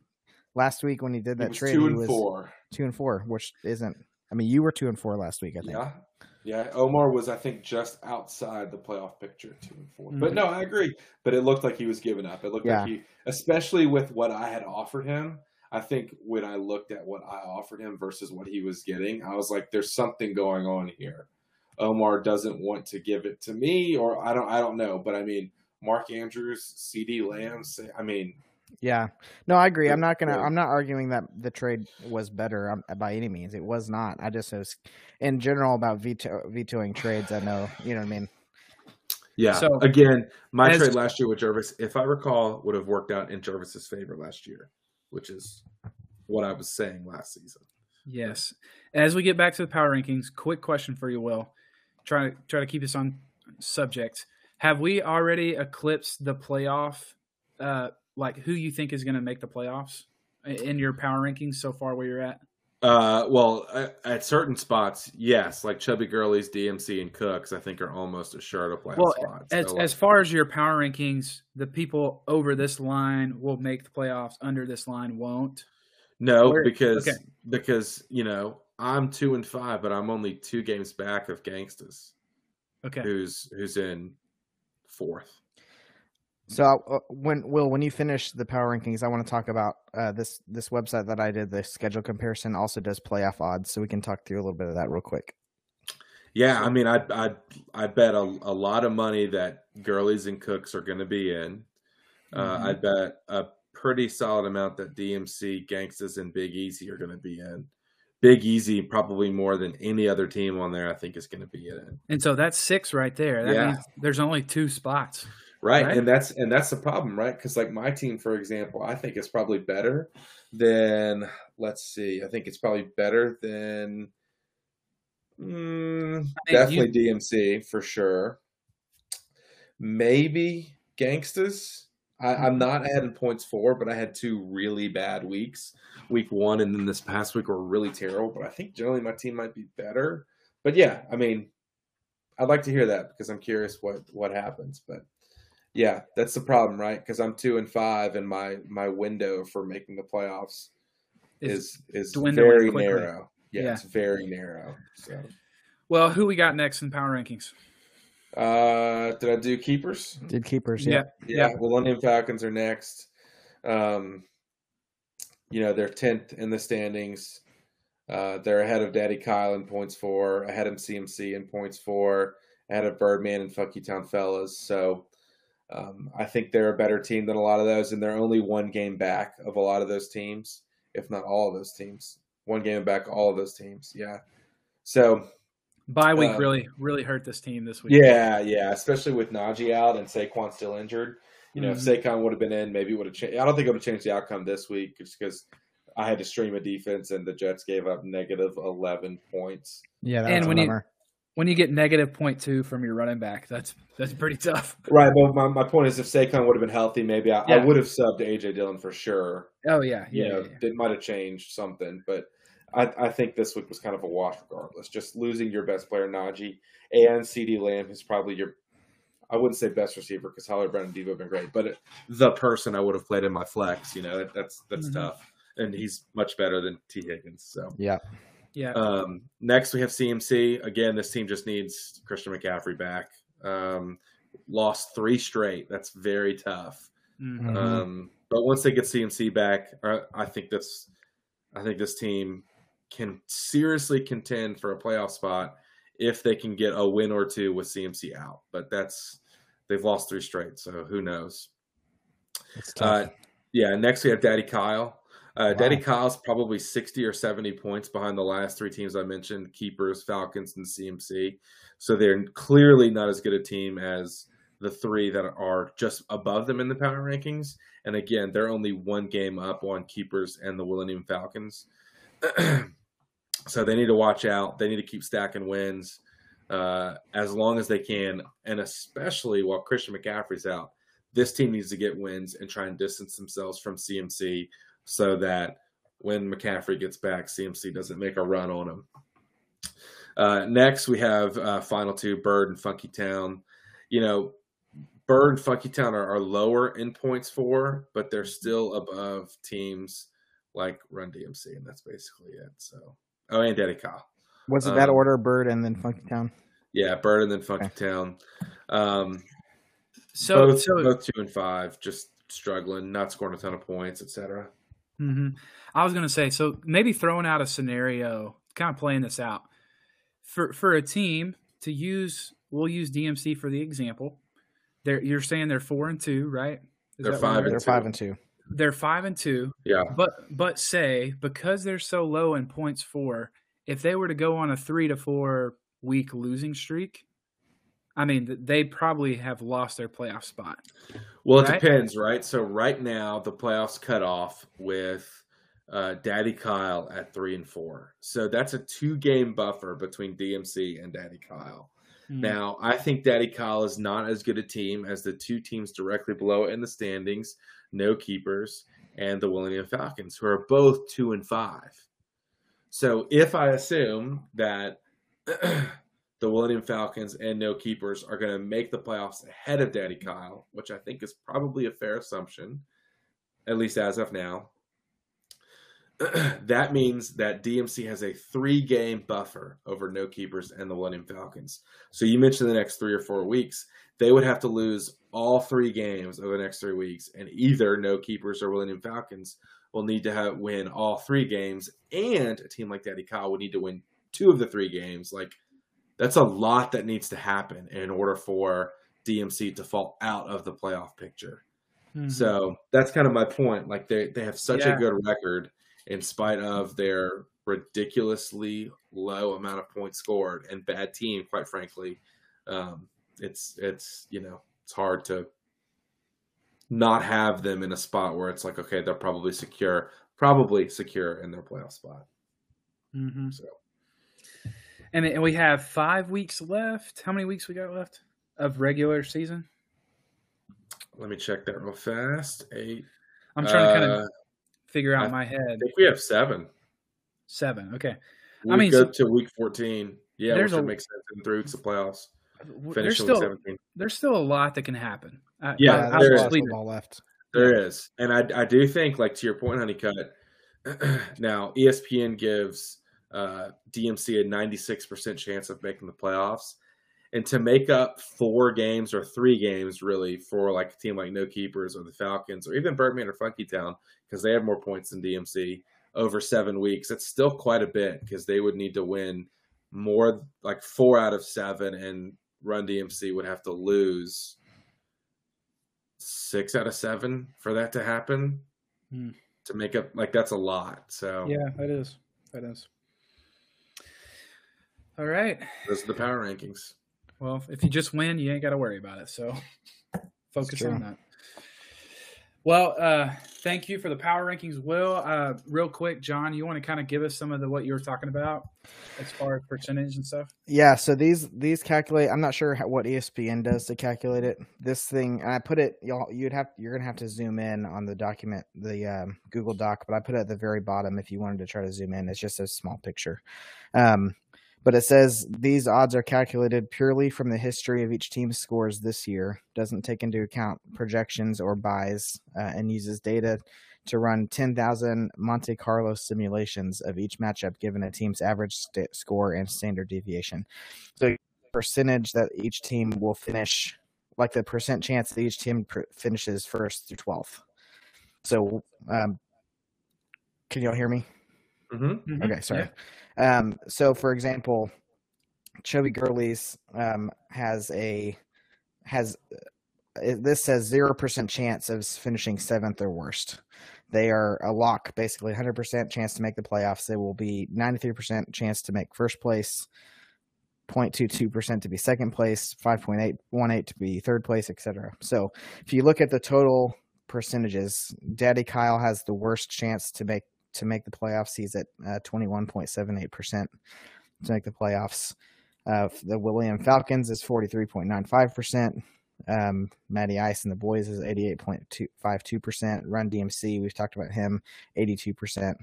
last week when he did He that was trade, two he was four. two and four, which isn't. I mean, you were two and four last week. I think. Yeah, yeah. Omar was, I think, just outside the playoff picture, two and 4 But Mhm. no, I agree. But it looked like he was giving up. It looked Yeah. like he, especially with what I had offered him. I think when I looked at what I offered him versus what he was getting, I was like, "There's something going on here." Omar doesn't want to give it to me, or I don't, I don't know. But I mean, Mark Andrews, CeeDee Lamb. say- I mean, Yeah, no, I agree. I'm not gonna. I'm not arguing that the trade was better um, by any means. It was not. I just was in general about veto vetoing trades. I know, you know what I mean. Yeah. So, Again, my as- trade last year with Jervis, if I recall, would have worked out in Jervis's favor last year, which is what I was saying last season. Yes. As we get back to the power rankings, quick question for you, Will. Try to try to keep us on subject. Have we already eclipsed the playoff? Uh, like who you think is going to make the playoffs in your power rankings so far? Where you're at? Uh, well, at, at certain spots, yes, like Chubby Girlies, DMC, and Cooks, I think are almost assured of playoff Well, spots. As, So, as far as your power rankings, the people over this line will make the playoffs. Under this line, won't. no, where- because okay. because you know I'm two and five, but I'm only two games back of Gangstas, Okay. who's who's in fourth. So uh, when Will, when you finish the power rankings, I want to talk about uh, this this website that I did. The schedule comparison also does playoff odds, so we can talk through a little bit of that real quick. Yeah, I mean, I I I bet a, a lot of money that Girlies and Cooks are going to be in. Uh, Mhm. I bet a pretty solid amount that DMC, Gangstas, and Big Easy are going to be in. Big Easy probably more than any other team on there. I think is going to be in. And so that's six right there. That Yeah. means there's only two spots. Right. Right. and that's and that's the problem, right? Because like my team, for example, I think it's probably better than. Let's see, I think it's probably better than. Mm, you- definitely DMC for sure. Maybe Gangstas. I, I'm not ahead in points for, but I had two really bad weeks. Week one and then this past week were really terrible. But I think generally my team might be better. But yeah, I mean, I'd like to hear that because I'm curious what what happens. But yeah, that's the problem, right? Because I'm two and five, and my my window for making the playoffs Is- is is very quickly. narrow. Yeah, Yeah. it's very narrow. So, Well, who we got next in power rankings? uh, did I do keepers? Did keepers? Yeah. Yeah, Yeah. Millennium Falcons are next. Um, you know, they're tenth in the standings. Uh, they're ahead of Daddy Kyle in points four, ahead of CMC in points four, ahead of Birdman and Funky Town Fellas. So um, I think they're a better team than a lot of those, and they're only one game back of a lot of those teams, if not all of those teams. One game back, all of those teams. Yeah. So Bye week Uh, really really hurt this team this week. yeah, yeah, especially with Najee out and Saquon still injured. You know, Mhm. if Saquon would have been in, maybe it would have changed. I don't think it would have changed the outcome this week just because I had to stream a defense and the Jets gave up negative 11 points. Yeah, that And was a when you- bummer. When you get negative point two from your running back, that's that's pretty tough. Right, but my, my point is if Saquon would have been healthy, maybe I, Yeah. I would have subbed AJ Dillon for sure. Oh yeah, You yeah. know, yeah, yeah. it might have changed something, but I, I think this week was kind of a wash regardless. Just losing your best player, Najee, and CeeDee Lamb, is probably your I wouldn't say best receiver because Tyler Brown and Devo have been great, but the person I would have played in my flex, you know, that, that's that's Mhm. tough, and he's much better than Tee Higgins. So Yeah, yeah. um, next we have CMC. Again, this team just needs Christian McCaffrey back. Um, lost three straight. That's very tough. Mhm. Mhm. Um, but once they get CMC back, uh, I think this, I think this team can seriously contend for a playoff spot if they can get a win or two with CMC out. But that's they've lost three straight, so who knows? it's tough. Uh, yeah. Next we have Daddy Kyle. Uh, Daddy Wow. Kyle's probably sixty or seventy points behind the last three teams I mentioned: Keepers, Falcons, and CMC. So they're clearly not as good a team as the three that are just above them in the power rankings. And again, they're only one game up on Keepers and the Willingham Falcons. so they need to watch out. They need to keep stacking wins uh, as long as they can, and especially while Christian McCaffrey's out. This team needs to get wins and try and distance themselves from CMC so that when McCaffrey gets back, CMC doesn't make a run on him. Uh, next, we have uh, final two Bird and Funky Town. You know, Bird and Funky Town are, are lower in points for, but they're still above teams like Run DMC, and that's basically it. So, oh, and Daddy Kyle. Was it that um, order? Bird and then Funky Town. Yeah, Bird and then Funky Town. Um, So both, so both two and five, just struggling, not scoring a ton of points, etc. hmm I was going to say, so maybe throwing out a scenario, kind of playing this out for for a team to use. We'll use DMC for the example. They're, you're saying they're four and two, right? Is They're five right? and They're two. five and two. They're five and two, Yeah, but but say because they're so low in points for, if they were to go on a three to four week losing streak, I mean, they probably have lost their playoff spot. Well, it Right? depends, right? So right now the playoffs cut off with uh, Daddy Kyle at three and four. So that's a two game buffer between DMC and Daddy Kyle. Hmm. Now, I think Daddy Kyle is not as good a team as the two teams directly below it in the standings, no keepers, and the William Falcons, who are both two and five. So if I assume that the William Falcons and no keepers are going to make the playoffs ahead of Daddy Kyle, which I think is probably a fair assumption, at least as of now, that means that DMC has a three game buffer over no keepers and the William Falcons. So you mentioned the next three or four weeks, they would have to lose all three games over the next three weeks, and either no keepers or William Falcons will need to have, win all three games, and a team like Daddy Kyle would need to win two of the three games. Like that's a lot that needs to happen in order for DMC to fall out of the playoff picture. Mhm. So that's kind of my point. Like they they have such Yeah. a good record in spite of their ridiculously low amount of points scored and bad team. Quite frankly, um, it's it's you know it's hard to not have them in a spot where it's like okay they're probably secure, probably secure in their playoff spot. Mhm. So And, and we have five weeks left. How many weeks we got left of regular season? let me check that real fast. Eight. I'm trying to kind Uh, of figure out I in my head. I think we have seven. Seven. Okay. We I mean, go so- to week fourteen. Yeah, There's which a- would make sense in three weeks of playoffs. Finish There's week still seventeen. there's still a lot that can happen. I, Yeah, I, Uh, I'll there's there a is. lot of leave it. football left. There is, and I I do think like to your point, Honeycutt. now ESPN gives uh, DMC a ninety six percent chance of making the playoffs, and to make up four games or three games really for like a team like No Keepers or the Falcons or even Birdman or Funky Town because they have more points than DMC over seven weeks. It's still quite a bit because they would need to win more like four out of seven, and Run DMC would have to lose six out of seven for that to happen Hmm. to make up like that's a lot so Yeah, that is. That is. All right. those are the power rankings Well, if you just win, you ain't got to worry about it. So focus on that. Well, uh, thank you for the power rankings, Will. Uh, real quick, John, you want to kind of give us some of the what you were talking about as far as percentage and stuff? Yeah, so these these calculate. I'm not sure how, what ESPN does to calculate it. This thing, and I put it. Y'all, you'd have you're gonna have to zoom in on the document, the um, Google Doc, but I put it at the very bottom if you wanted to try to zoom in. It's just a small picture. Um, but it says these odds are calculated purely from the history of each team's scores this year. Doesn't take into account projections or byes, uh, and uses data to run 10,000 Monte Carlo simulations of each matchup given a team's average st- score and standard deviation. So, percentage that each team will finish, like the percent chance that each team pr- finishes first through 12th. So, um, can y'all hear me? Mm-hmm. Okay, sorry. Um, so for example, Chubby Girlies um, has a has uh, this says zero percent chance of finishing seventh or worst. They are a lock, basically, hundred percent chance to make the playoffs. They will be ninety three percent chance to make first place, 0.22 percent to be second place, five point eight one eight to be third place, etc. So if you look at the total percentages, Daddy Kyle has the worst chance to make to make the playoffs. He's at uh, 21.78% to make the playoffs. Uh, the William Falcons is 43.95%. Um, Matty Ice and the boys is 88.52%. Run DMC, we've talked about him, 82%.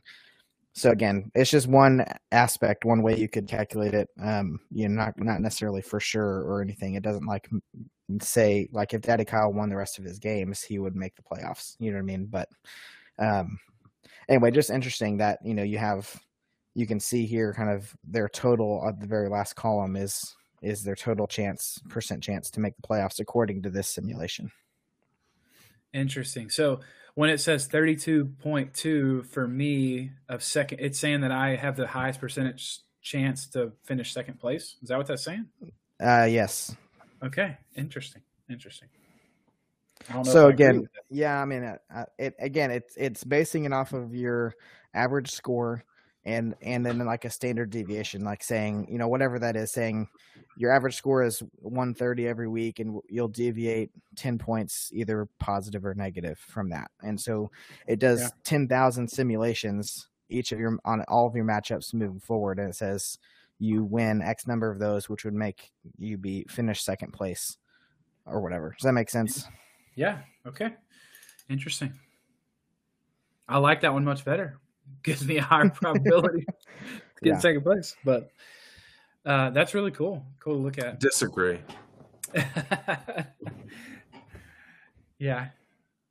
So again, it's just one aspect, one way you could calculate it. Um, you know, not not necessarily for sure or anything. It doesn't like say like if Daddy Kyle won the rest of his games, he would make the playoffs. You know what I mean? But um, anyway, just interesting that you know you have you can see here kind of their total at the very last column is is their total chance percent chance to make the playoffs according to this simulation. Interesting. So when it says 32.2 for me of second, it's saying that I have the highest percentage chance to finish second place. Is that what that's saying? Uh, yes. Okay. Interesting. Interesting. I don't know So if I agree again, yeah, I mean, uh, uh, it again, it's it's basing it off of your average score and and then like a standard deviation, like saying you know whatever that is, saying your average score is 130 every week, and you'll deviate 10 points either positive or negative from that. And so it does Yeah. 10,000 simulations each of your on all of your matchups moving forward, and it says you win X number of those, which would make you be finish second place or whatever. Does that make sense? Yeah. Okay. Interesting. I like that one much better. Gives me a higher probability to get Yeah. second place. But uh, that's really cool. Cool to look at. Disagree. yeah.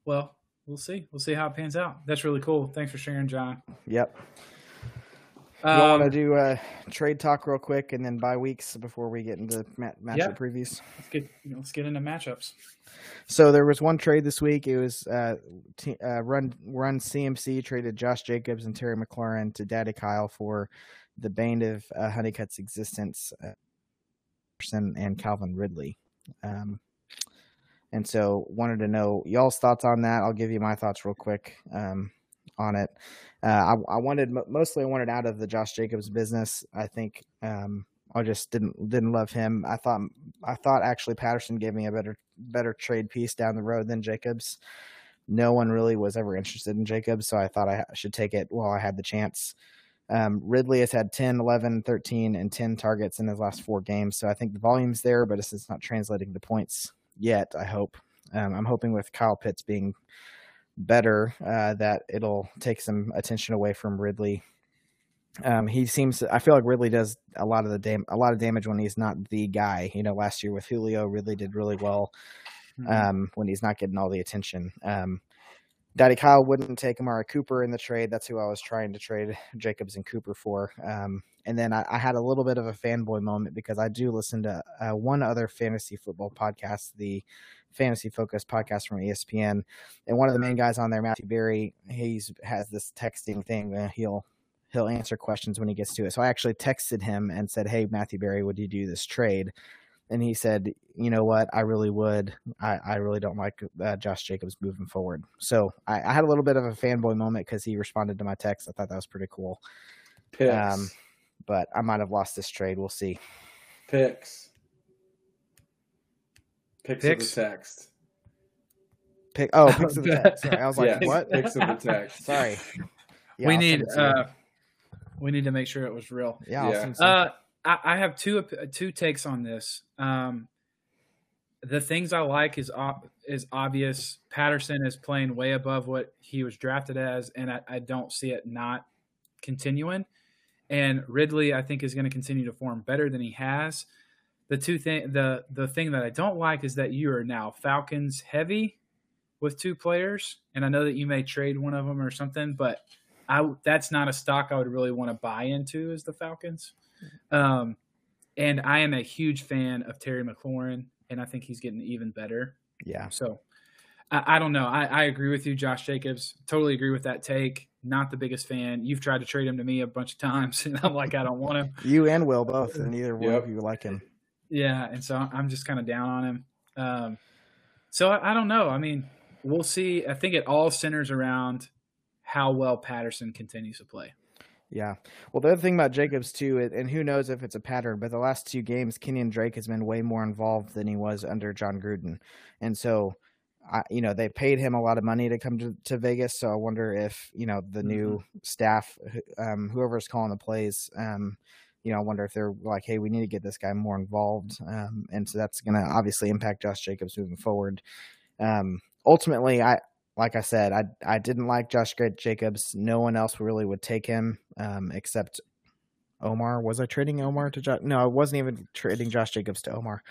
Well, we'll see. We'll see how it pans out. That's really cool. Thanks for sharing, John. Yep. You want to Um, do uh, trade talk real quick and then bye weeks before we get into ma- matchup Yeah. previews. let's get let's get into matchups. So there was one trade this week. It was uh, t- uh, run run CMC traded Josh Jacobs and Terry McLaurin to Daddy Kyle for the bane of uh, Honeycutt's existence, uh, and Calvin Ridley. Um, and so wanted to know y'all's thoughts on that. I'll give you my thoughts real quick um, on it. Uh, I, I wanted mostly I wanted out of the Josh Jacobs business. I think um, I just didn't didn't love him. I thought I thought actually Patterson gave me a better better trade piece down the road than Jacobs. No one really was ever interested in Jacobs, so I thought I should take it while I had the chance. Um, Ridley has had 10, 11, 13, and 10 targets in his last four games. So I think the volume's there, but it's, it's not translating to points yet, I hope. Um, I'm hoping with Kyle Pitts being better uh, that it'll take some attention away from Ridley. Um, he seems. I feel like Ridley does a lot of the dam- a lot of damage when he's not the guy. You know, last year with Julio, Ridley did really well um, when he's not getting all the attention. Um, Daddy Kyle wouldn't take Amari Cooper in the trade. That's who I was trying to trade Jacobs and Cooper for. Um, and then I, I had a little bit of a fanboy moment because I do listen to uh, one other fantasy football podcast, the Fantasy focused podcast from ESPN, and one of the main guys on there, Matthew Berry, he's has this texting thing. Uh, he'll he'll answer questions when he gets to it. So I actually texted him and said, "Hey, Matthew Berry, would you do this trade?" And he said, "You know what? I really would. I, I really don't like uh, Josh Jacobs moving forward." So I, I had a little bit of a fanboy moment because he responded to my text. I thought that was pretty cool. Picks. Um, but I might have lost this trade. We'll see. Picks. Picks, Picks? of the text. Pick. Oh, picks of the text. Sorry, I was like, yeah, what? Picks of the text. Sorry. Yeah, we I'll need to uh, we need to make sure it was real. yeah, I'll yeah. Uh, I, I have two two takes on this. Um, the things I like is ob- is obvious. Patterson is playing way above what he was drafted as, and I, I don't see it not continuing. And Ridley, I think, is going to continue to form better than he has. The two thing the the thing that I don't like is that you are now Falcons heavy with two players, and I know that you may trade one of them or something, but I that's not a stock I would really want to buy into as the Falcons. Um, and I am a huge fan of Terry McLaurin, and I think he's getting even better. yeah. So I, I don't know. I, I agree with you, Josh Jacobs. Totally agree with that take. Not the biggest fan. You've tried to trade him to me a bunch of times, and I'm like, I don't want him. You and Will both, and neither one Yep. of you like him. Yeah, and so I'm just kind of down on him. Um, so I, I don't know. I mean, we'll see. I think it all centers around how well Patterson continues to play. Yeah. Well, the other thing about Jacobs too, and- who knows if it's a pattern, but the last two games, Kenyon Drake has been way more involved than he was under Jon Gruden, and so, I, you know, they paid him a lot of money to come to, to Vegas. So I wonder if you know the new staff, um, whoever's calling the plays, um, you know, I wonder if they're like, hey, we need to get this guy more involved, um, and so that's going to obviously impact Josh Jacobs moving forward. Um, ultimately, I like I said, I I didn't like Josh Jacobs. No one else really would take him um, except Omar. Was I trading Omar to Josh? No, I wasn't even trading Josh Jacobs to Omar.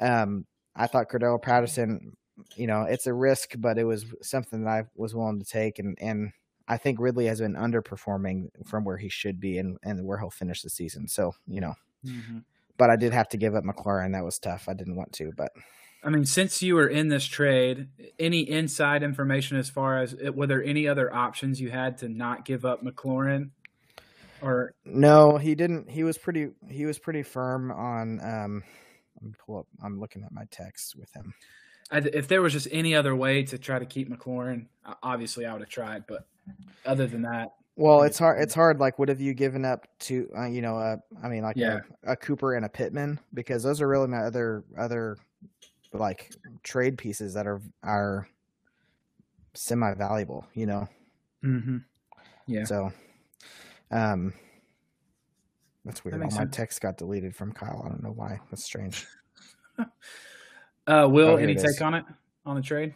Um, I thought Cordell Patterson, you know, it's a risk, but it was something that I was willing to take, and and I think Ridley has been underperforming from where he should be and and where he'll finish the season. So you know, but I did have to give up McLaurin. That was tough. I didn't want to, but I mean, since you were in this trade, any inside information as far as it, were there any other options you had to not give up McLaurin? Or No, he didn't. He was pretty. He was pretty firm on. Um, let me pull up. I'm looking at my text with him. I, if there was just any other way to try to keep McLaurin, obviously I would have tried. But other than that, Well, it's hard. It's hard. Like, what have you given up to? Uh, you know, uh, I mean, like Yeah. a, a Cooper and a Pittman, because those are really my other other like trade pieces that are are semi valuable. You know, Mm-hmm. Yeah. so um, that's weird. All my sense. text got deleted from Kyle. I don't know why. That's strange. Uh, Will, Oh, any take is. on it on the trade?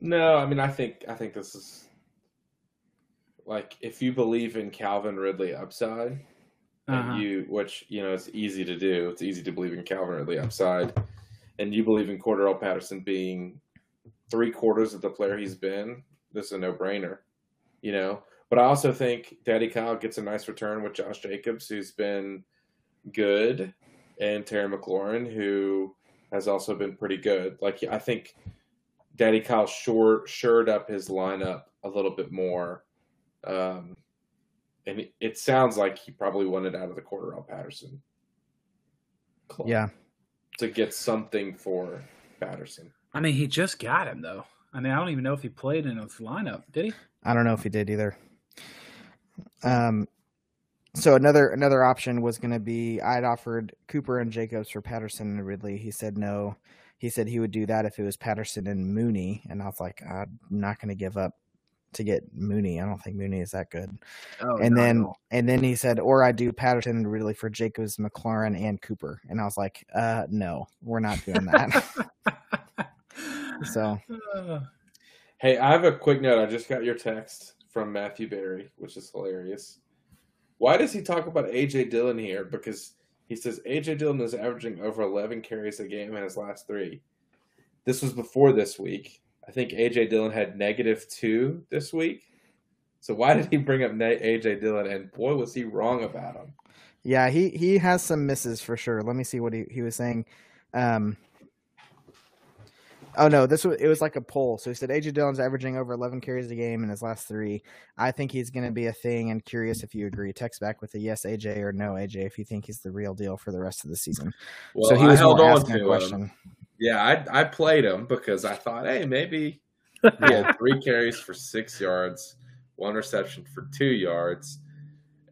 No, I mean I think I think this is like if you believe in Calvin Ridley upside, Uh-huh. and you which you know it's easy to do. It's easy to believe in Calvin Ridley upside, and you believe in Cordell Patterson being three quarters of the player he's been. This is a no brainer, you know. But I also think Daddy Kyle gets a nice return with Josh Jacobs, who's been good, and Terry McLaurin, who has also been pretty good. Like I think Daddy Kyle sure shored up his lineup a little bit more. Um, and it, it sounds like he probably wanted out of the Cordell Patterson club Yeah, to get something for Patterson. I mean, he just got him though. I mean, I don't even know if he played in his lineup. Did he? I don't know if he did either. Um, so another another option was going to be I'd offered Cooper and Jacobs for Patterson and Ridley. He said no. He said he would do that if it was Patterson and Mooney, and I was like, I'm not going to give up to get Mooney. I don't think Mooney is that good. Oh, and then and then he said, or I do Patterson and Ridley for Jacobs, McLaurin, and Cooper, and I was like, uh, no, we're not doing that. so Hey, I have a quick note. I just got your text from Matthew Berry, which is hilarious. Why does he talk about AJ Dillon here? Because he says AJ Dillon is averaging over 11 carries a game in his last three. This was before this week. I think AJ Dillon had negative two this week. So why did he bring up AJ Dillon? And boy, was he wrong about him. Yeah, he he has some misses for sure. Let me see what he, he was saying. Um, oh no, this was it was like a poll. So he said AJ Dillon's averaging over 11 carries a game in his last three. I think he's going to be a thing, and curious if you agree. Text back with a yes, AJ, or no, AJ, if you think he's the real deal for the rest of the season. Well, so he was I held on to a him. Yeah, I I played him because I thought, hey, maybe he had three carries for six yards, one reception for two yards,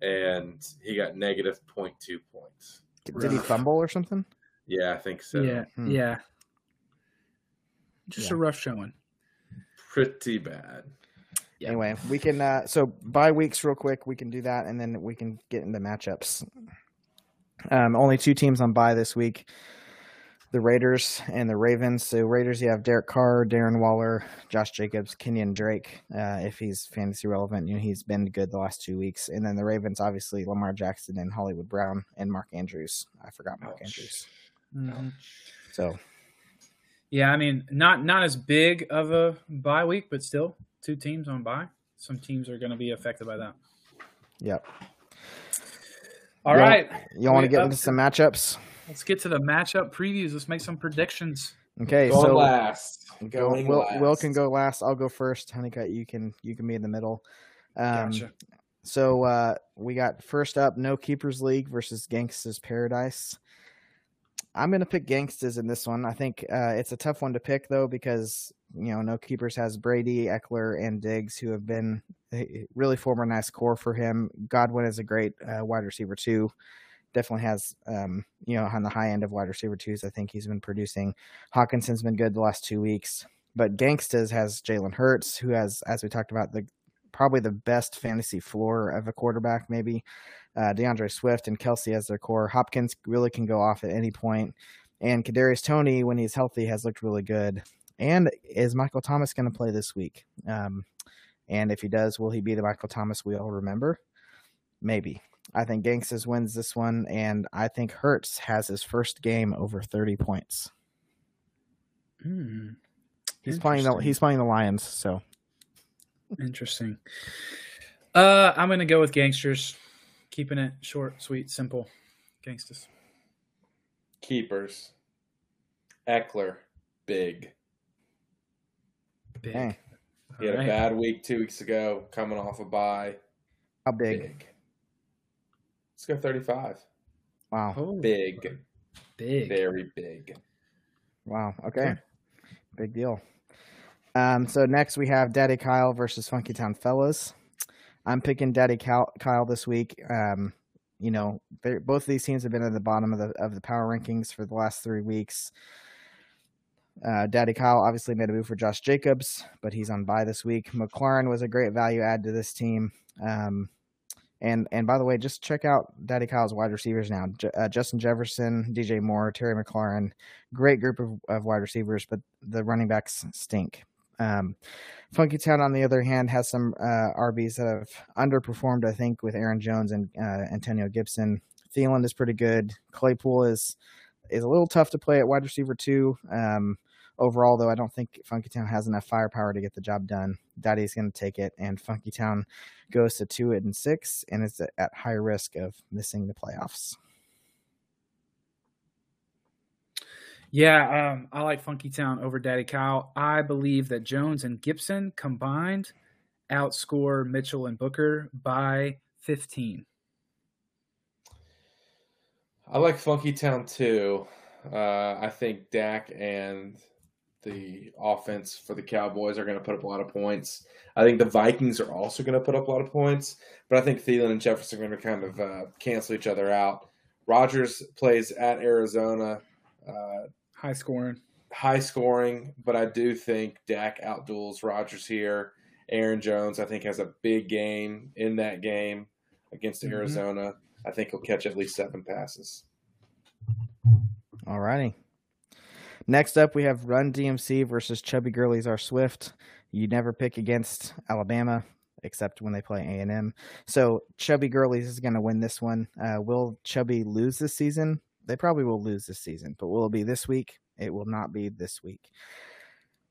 and he got negative 0.2 points. Did he fumble or something? Yeah, I think so. yeah, Hmm. yeah. Just Yeah. a rough showing. Pretty bad. Yeah. Anyway, we can uh so bye weeks real quick, we can do that and then we can get into matchups. Um only two teams on bye this week. The Raiders and the Ravens. So Raiders you have Derek Carr, Darren Waller, Josh Jacobs, Kenyon Drake, uh if he's fantasy relevant. You know, he's been good the last two weeks. And then the Ravens obviously Lamar Jackson and Hollywood Brown and Mark Andrews. I forgot Mark Ouch. Andrews. Mhm. So Yeah, I mean, not not as big of a bye week, but still two teams on bye. Some teams are going to be affected by that. yep. All Yeah. right, You want to get up into some matchups? let's get to the matchup previews. Let's make some predictions. Okay, Going so last. Go, Will, last. Will can go last. I'll go first. Honeycutt, you can you can be in the middle. Um, Gotcha. So uh, we got first up, no keepers league versus Gangsta's Paradise. I'm gonna pick Gangstas in this one. I think uh, it's a tough one to pick though because you know no keepers has Brady, Ekeler, and Diggs who have been really form a nice core for him. Godwin is a great uh, wide receiver too. Definitely has um, you know on the high end of wide receiver twos. I think he's been producing. Hockenson's been good the last two weeks, but Gangstas has Jalen Hurts who has, as we talked about, the probably the best fantasy floor of a quarterback, maybe. Uh, DeAndre Swift and Kelce as their core. Hopkins really can go off at any point. And Kadarius Toney, when he's healthy, has looked really good. And is Michael Thomas going to play this week? Um, and if he does, will he be the Michael Thomas we all remember? Maybe. I think Gangstas wins this one, and I think Hurts has his first game over 30 points. Hmm. He's playing the he's playing the Lions, so Interesting. Uh, I'm gonna go with gangsters, keeping it short, sweet, simple. Gangsters. Keepers. Ekeler. Big. Big. Dang. He had All a bad week two weeks ago, coming off a bye. how big? Big. Let's go 35. Wow. Oh, Big. big. Very big. Wow. Okay. Okay. Big deal. Um, so next we have Daddy Kyle versus Funky Town Fellas. I'm picking Daddy Kyle, this week. Um, you know, both of these teams have been at the bottom of the of the power rankings for the last three weeks. Uh, Daddy Kyle obviously made a move for Josh Jacobs, but he's on bye this week. McLaurin was a great value add to this team. Um, and and by the way, just check out Daddy Kyle's wide receivers now: J- uh, Justin Jefferson, DJ Moore, Terry McLaurin. Great group of, of wide receivers, but the running backs stink. Um, Funky Town, on the other hand, has some uh, RBs that have underperformed. I think with Aaron Jones and uh, Antonio Gibson. Thielen is pretty good. Claypool is is a little tough to play at wide receiver too. Um, overall, though, I don't think Funky Town has enough firepower to get the job done. Daddy's going to take it, and Funky Town goes to two and six, and is at high risk of missing the playoffs. Yeah, um, I like Funky Town over Daddy Kyle. I believe that Jones and Gibson combined outscore Mitchell and Booker by 15. I like Funky Town too. Uh, I think Dak and the offense for the Cowboys are going to put up a lot of points. I think the Vikings are also going to put up a lot of points, but I think Thielen and Jefferson are going to kind of uh, cancel each other out. Rodgers plays at Arizona, uh, High scoring. high scoring, but I do think Dak outduels Rodgers here. Aaron Jones, I think, has a big game in that game against Mhm. Arizona. I think he'll catch at least seven passes. All righty. Next up, we have Run DMC versus Chubby Girlies R Swift. You never pick against Alabama except when they play A and M. So Chubby Girlies is going to win this one. Uh, will Chubby lose this season? They probably will lose this season, but will it be this week? It will not be this week.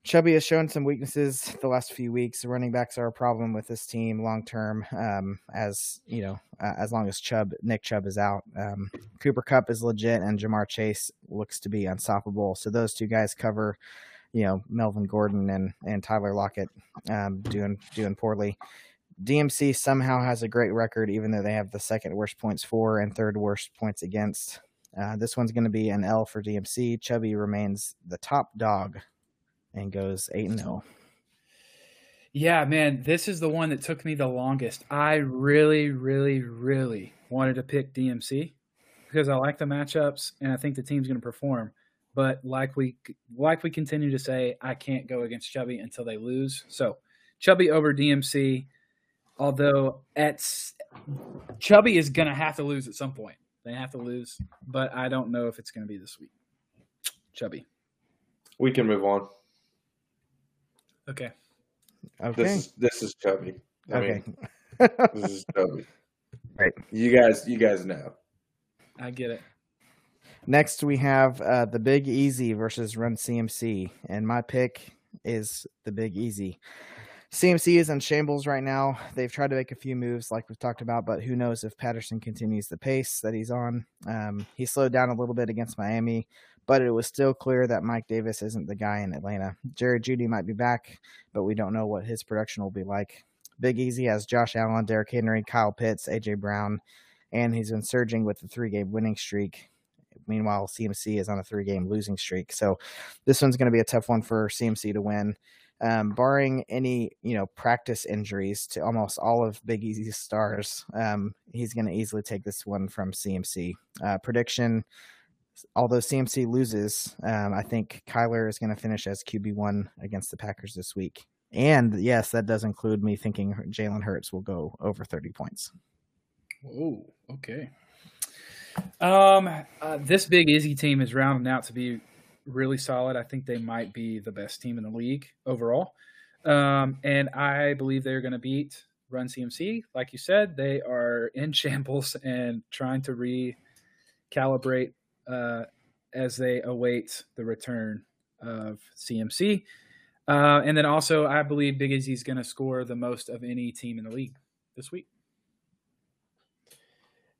Chubby has shown some weaknesses the last few weeks. Running backs are a problem with this team long term. Um, as you know, uh, as long as Chubb, Nick Chubb is out, um, Cooper Kupp is legit, and Ja'Marr Chase looks to be unstoppable. So those two guys cover, you know, Melvin Gordon and and Tyler Lockett um, doing doing poorly. DMC somehow has a great record, even though they have the second worst points for and third worst points against. Uh, this one's going to be an L for DMC. Chubby remains the top dog and goes eight and oh. zero. Yeah, man, this is the one that took me the longest. I really, really, really wanted to pick DMC because I like the matchups and I think the team's going to perform. But like we like we continue to say, I can't go against Chubby until they lose. So Chubby over DMC, although at Chubby is going to have to lose at some point. They have to lose, but I don't know if it's going to be this week. Chubby. We can move on. Okay. Okay. This is this is chubby. I okay. mean, this is chubby. Right. You guys, you guys know. I get it. Next, we have uh, the Big Easy versus Run CMC, and my pick is the Big Easy. CMC is in shambles right now. They've tried to make a few moves, like we've talked about, but who knows if Patterson continues the pace that he's on. Um, he slowed down a little bit against Miami, but it was still clear that Mike Davis isn't the guy in Atlanta. Jerry Jeudy might be back, but we don't know what his production will be like. Big Easy has Josh Allen, Derrick Henry, Kyle Pitts, AJ Brown, and he's been surging with the three game winning streak. Meanwhile, CMC is on a three game losing streak. So this one's going to be a tough one for CMC to win. Um, barring any, you know, practice injuries to almost all of Big Easy's stars, um, he's going to easily take this one from CMC. Uh, prediction: Although CMC loses, um, I think Kyler is going to finish as QB one against the Packers this week. And yes, that does include me thinking Jalen Hurts will go over thirty points. Oh, okay. Um, uh, this big Easy team is rounding out to be really solid. I think they might be the best team in the league overall. Um, and I believe they're going to beat Run CMC. Like you said, they are in shambles and trying to recalibrate uh, as they await the return of CMC. Uh, and then also, I believe Big Izzy is going to score the most of any team in the league this week.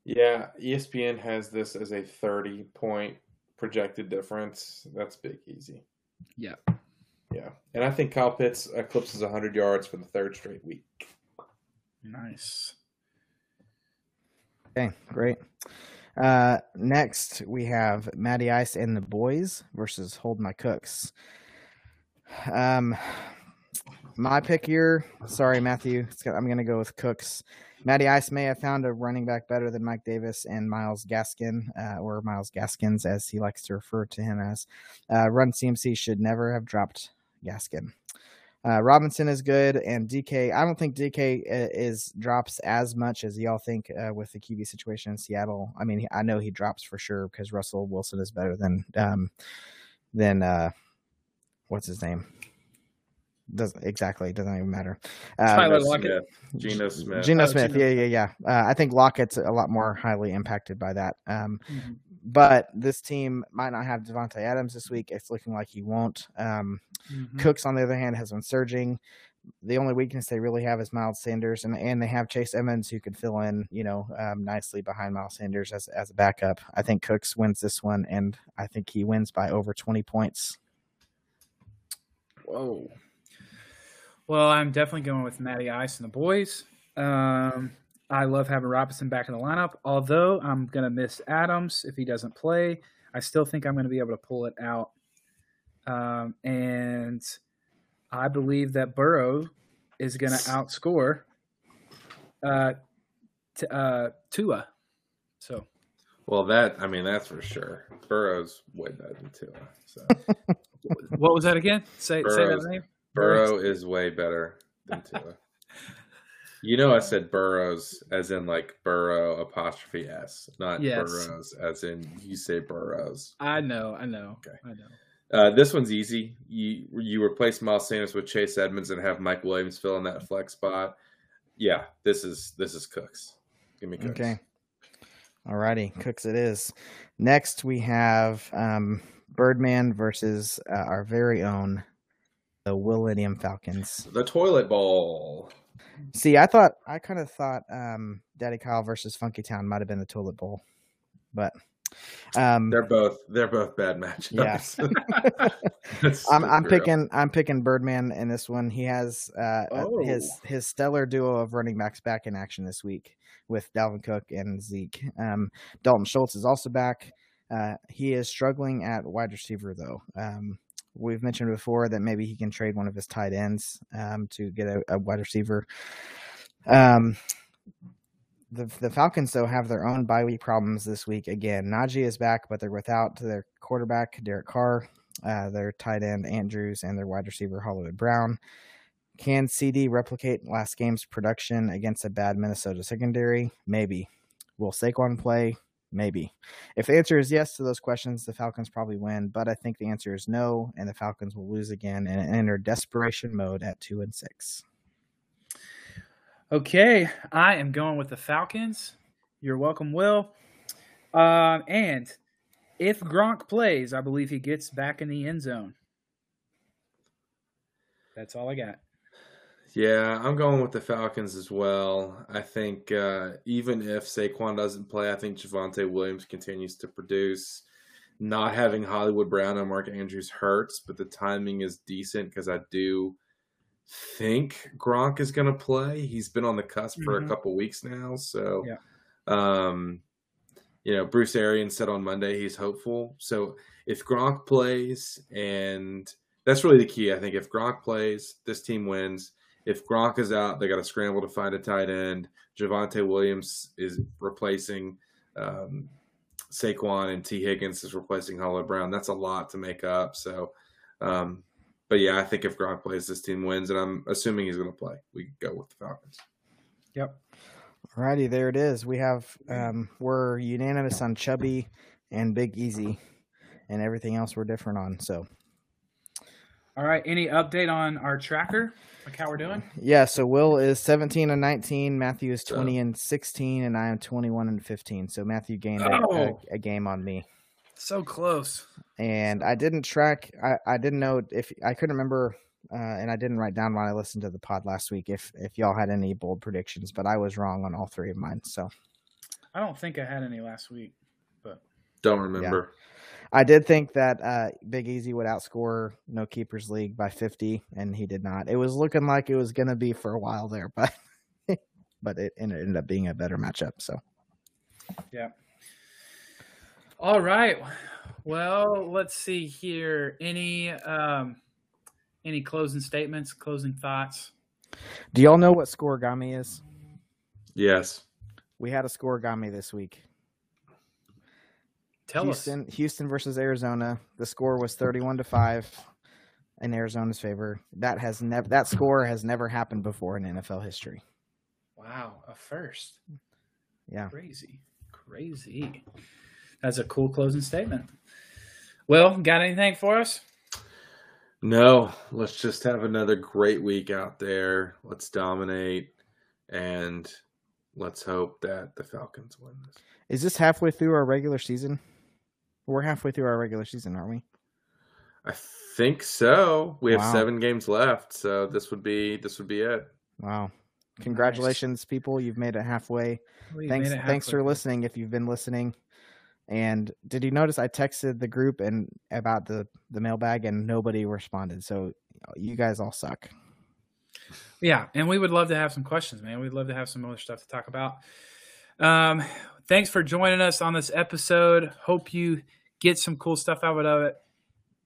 Yeah, ESPN has this as a 30 point projected difference. That's big easy. Yeah. Yeah. And I think Kyle Pitts eclipses 100 yards for the third straight week. Nice. Okay, great. Uh, next, we have Matty Ice and the Boys versus Hold My Cooks. Um, my pick here. Sorry, Matthew. It's got- I'm going to go with Cooks. Matty Ice may have found a running back better than Mike Davis and Myles Gaskin, uh, or Myles Gaskins, as he likes to refer to him as. Uh, run CMC should never have dropped Gaskin. Uh, Robinson is good, and DK. I don't think DK is drops as much as y'all think uh, with the QB situation in Seattle. I mean, I know he drops for sure because Russell Wilson is better than um, than uh, what's his name? Doesn't exactly doesn't even matter. Uh, Tyler Lockett. Geno Smith. Geno Oh, Smith, yeah, yeah, yeah. Uh, I think Lockett's a lot more highly impacted by that. Um, Mhm. but this team might not have Davante Adams this week. It's looking like he won't. Um, Mhm. Cooks, on the other hand, has been surging. The only weakness they really have is Miles Sanders, and and they have Chase Edmonds who could fill in, you know, um, nicely behind Miles Sanders as as a backup. I think Cooks wins this one, and I think he wins by over twenty points. Whoa. Well, I'm definitely going with Matty Ice and the boys. Um, I love having Robinson back in the lineup. Although I'm going to miss Adams if he doesn't play, I still think I'm going to be able to pull it out. Um, and I believe that Burrow is going to outscore uh, t- uh, Tua. So Well, that I mean that's for sure. Burrow's way better than Tua. So what was that again? Say, say that name. Burrow is way better than Tua. you know, I said Burrows as in like Burrow apostrophe s, not Yes. Burrows as in you say Burrows. I know, I know, Okay. I know. Uh, this one's easy. You you replace Miles Sanders with Chase Edmonds and have Mike Williams fill in that flex spot. Yeah, this is this is Cooks. Give me Cooks. Okay. Alrighty, Cooks it is. Next we have um, Birdman versus uh, our very own the Willennium Falcons. The toilet bowl. See, I thought I kind of thought um, Daddy Kyle versus Funky Town might have been the toilet bowl, but um, They're both they're both bad matchups. That's I'm I'm picking I'm picking Birdman in this one. He has uh, uh, his Oh. his stellar duo of running backs back in action this week with Dalvin Cook and Zeke. Um, Dalton Schultz is also back. Uh, he is struggling at wide receiver though. Um, we've mentioned before that maybe he can trade one of his tight ends um, to get a, a wide receiver. Um, the the Falcons though have their own bye week problems this week again. Najee is back, but they're without their quarterback Derek Carr, uh, their tight end Andrews, and their wide receiver Hollywood Brown. Can CeeDee replicate last game's production against a bad Minnesota secondary? Maybe. Will Saquon play? Maybe. If the answer is yes to those questions, the Falcons probably win. But I think the answer is no, and the Falcons will lose again and enter desperation mode at two and six. Okay, I am going with the Falcons. You're welcome, Will. Um, and if Gronk plays, I believe he gets back in the end zone. That's all I got. Yeah, I'm going with the Falcons as well. I think uh, even if Saquon doesn't play, I think Javonte Williams continues to produce. Not having Hollywood Brown and Mark Andrews hurts, but the timing is decent because I do think Gronk is going to play. He's been on the cusp for a Mhm. couple weeks now, so Yeah. um, you know, Bruce Arians said on Monday he's hopeful. So if Gronk plays, and that's really the key, I think. If Gronk plays, this team wins. If Gronk is out, they got to scramble to find a tight end. Javonte Williams is replacing um, Saquon, and Tee Higgins is replacing Hollow Brown. That's a lot to make up. So, um, but yeah, I think if Gronk plays, this team wins, and I'm assuming he's going to play. We go with the Falcons. Yep. Alrighty, there it is. We have um, we're unanimous on Chubby and Big Easy, and everything else we're different on. So All right. Any update on our tracker? Like how we're doing? yeah, so Will is seventeen and nineteen, Matthew is So- twenty and sixteen, and I am twenty-one and fifteen. So Matthew gained a, Oh. a, a game on me, So close. and I didn't track. I, I didn't know if I couldn't remember, uh, and I didn't write down when I listened to the pod last week if if y'all had any bold predictions, but I was wrong on all three of mine. So I don't think I had any last week. But don't remember. I did think that uh, Big Easy would outscore No Keepers League by 50, and he did not. It was looking like it was going to be for a while there, but but it ended up being a better matchup. So yeah. All right. Well, let's see here. Any um any closing statements, closing thoughts? Do y'all know what scoregami is? Yes. We had a scoregami this week. Tell Houston, us. Houston versus Arizona. The score was thirty-one to five in Arizona's favor. That has never that score has never happened before in NFL history. Wow, a first. Yeah. Crazy. Crazy. That's a cool closing statement. Will, got anything for us? No, let's just have another great week out there. Let's dominate and let's hope that the Falcons win this. Is this halfway through our regular season? We're halfway through our regular season, aren't we? I think so. We have 7 games left, so this would be this would be it. Wow. Congratulations, people. You've made it halfway. We thanks made it thanks for listening if you've been listening. And did you notice I texted the group and about the the mailbag and nobody responded. So uh, you guys all suck. Yeah, and we would love to have some questions, man. We'd love to have some other stuff to talk about. Um, thanks for joining us on this episode. Hope you get some cool stuff out of it.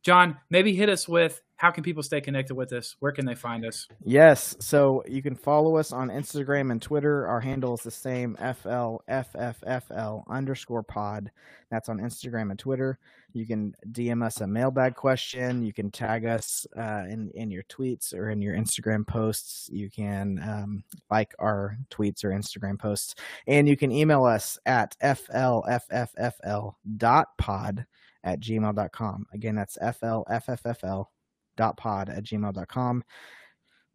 John, maybe hit us with how can people stay connected with us? Where can they find us? Yes. So you can follow us on Instagram and Twitter. Our handle is the same FLFFFL underscore pod. That's on Instagram and Twitter. You can DM us a mailbag question. You can tag us uh, in, in your tweets or in your Instagram posts. You can um, like our tweets or Instagram posts. And you can email us at FLFFFL dot pod at gmail.com. Again, that's FLFFFL dot pod at gmail.com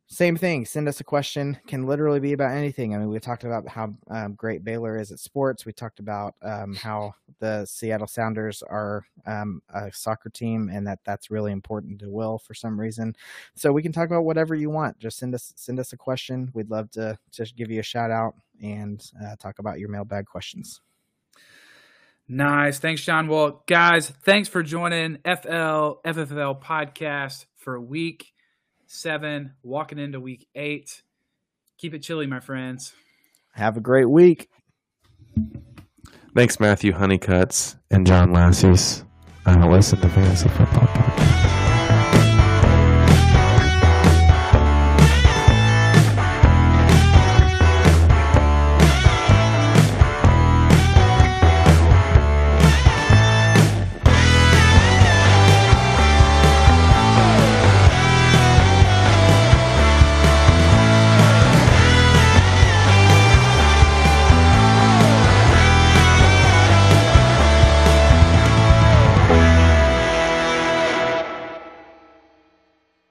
same thing send us a question. Can literally be about anything. I mean we talked about how um, great baylor is at sports. We talked about um, how the seattle sounders are um, a soccer team and that that's really important to will for some reason. So we can talk about whatever you want. Just send us send us a question. We'd love to just give you a shout out and uh, talk about your mailbag questions Nice. Thanks, John. Well, guys, thanks for joining FL FFL podcast for week seven, walking into week eight. Keep it chilly, my friends. have a great week Thanks Matthew Honeycutts and John Lassies. Uh, listen to Fantasy Football Podcast.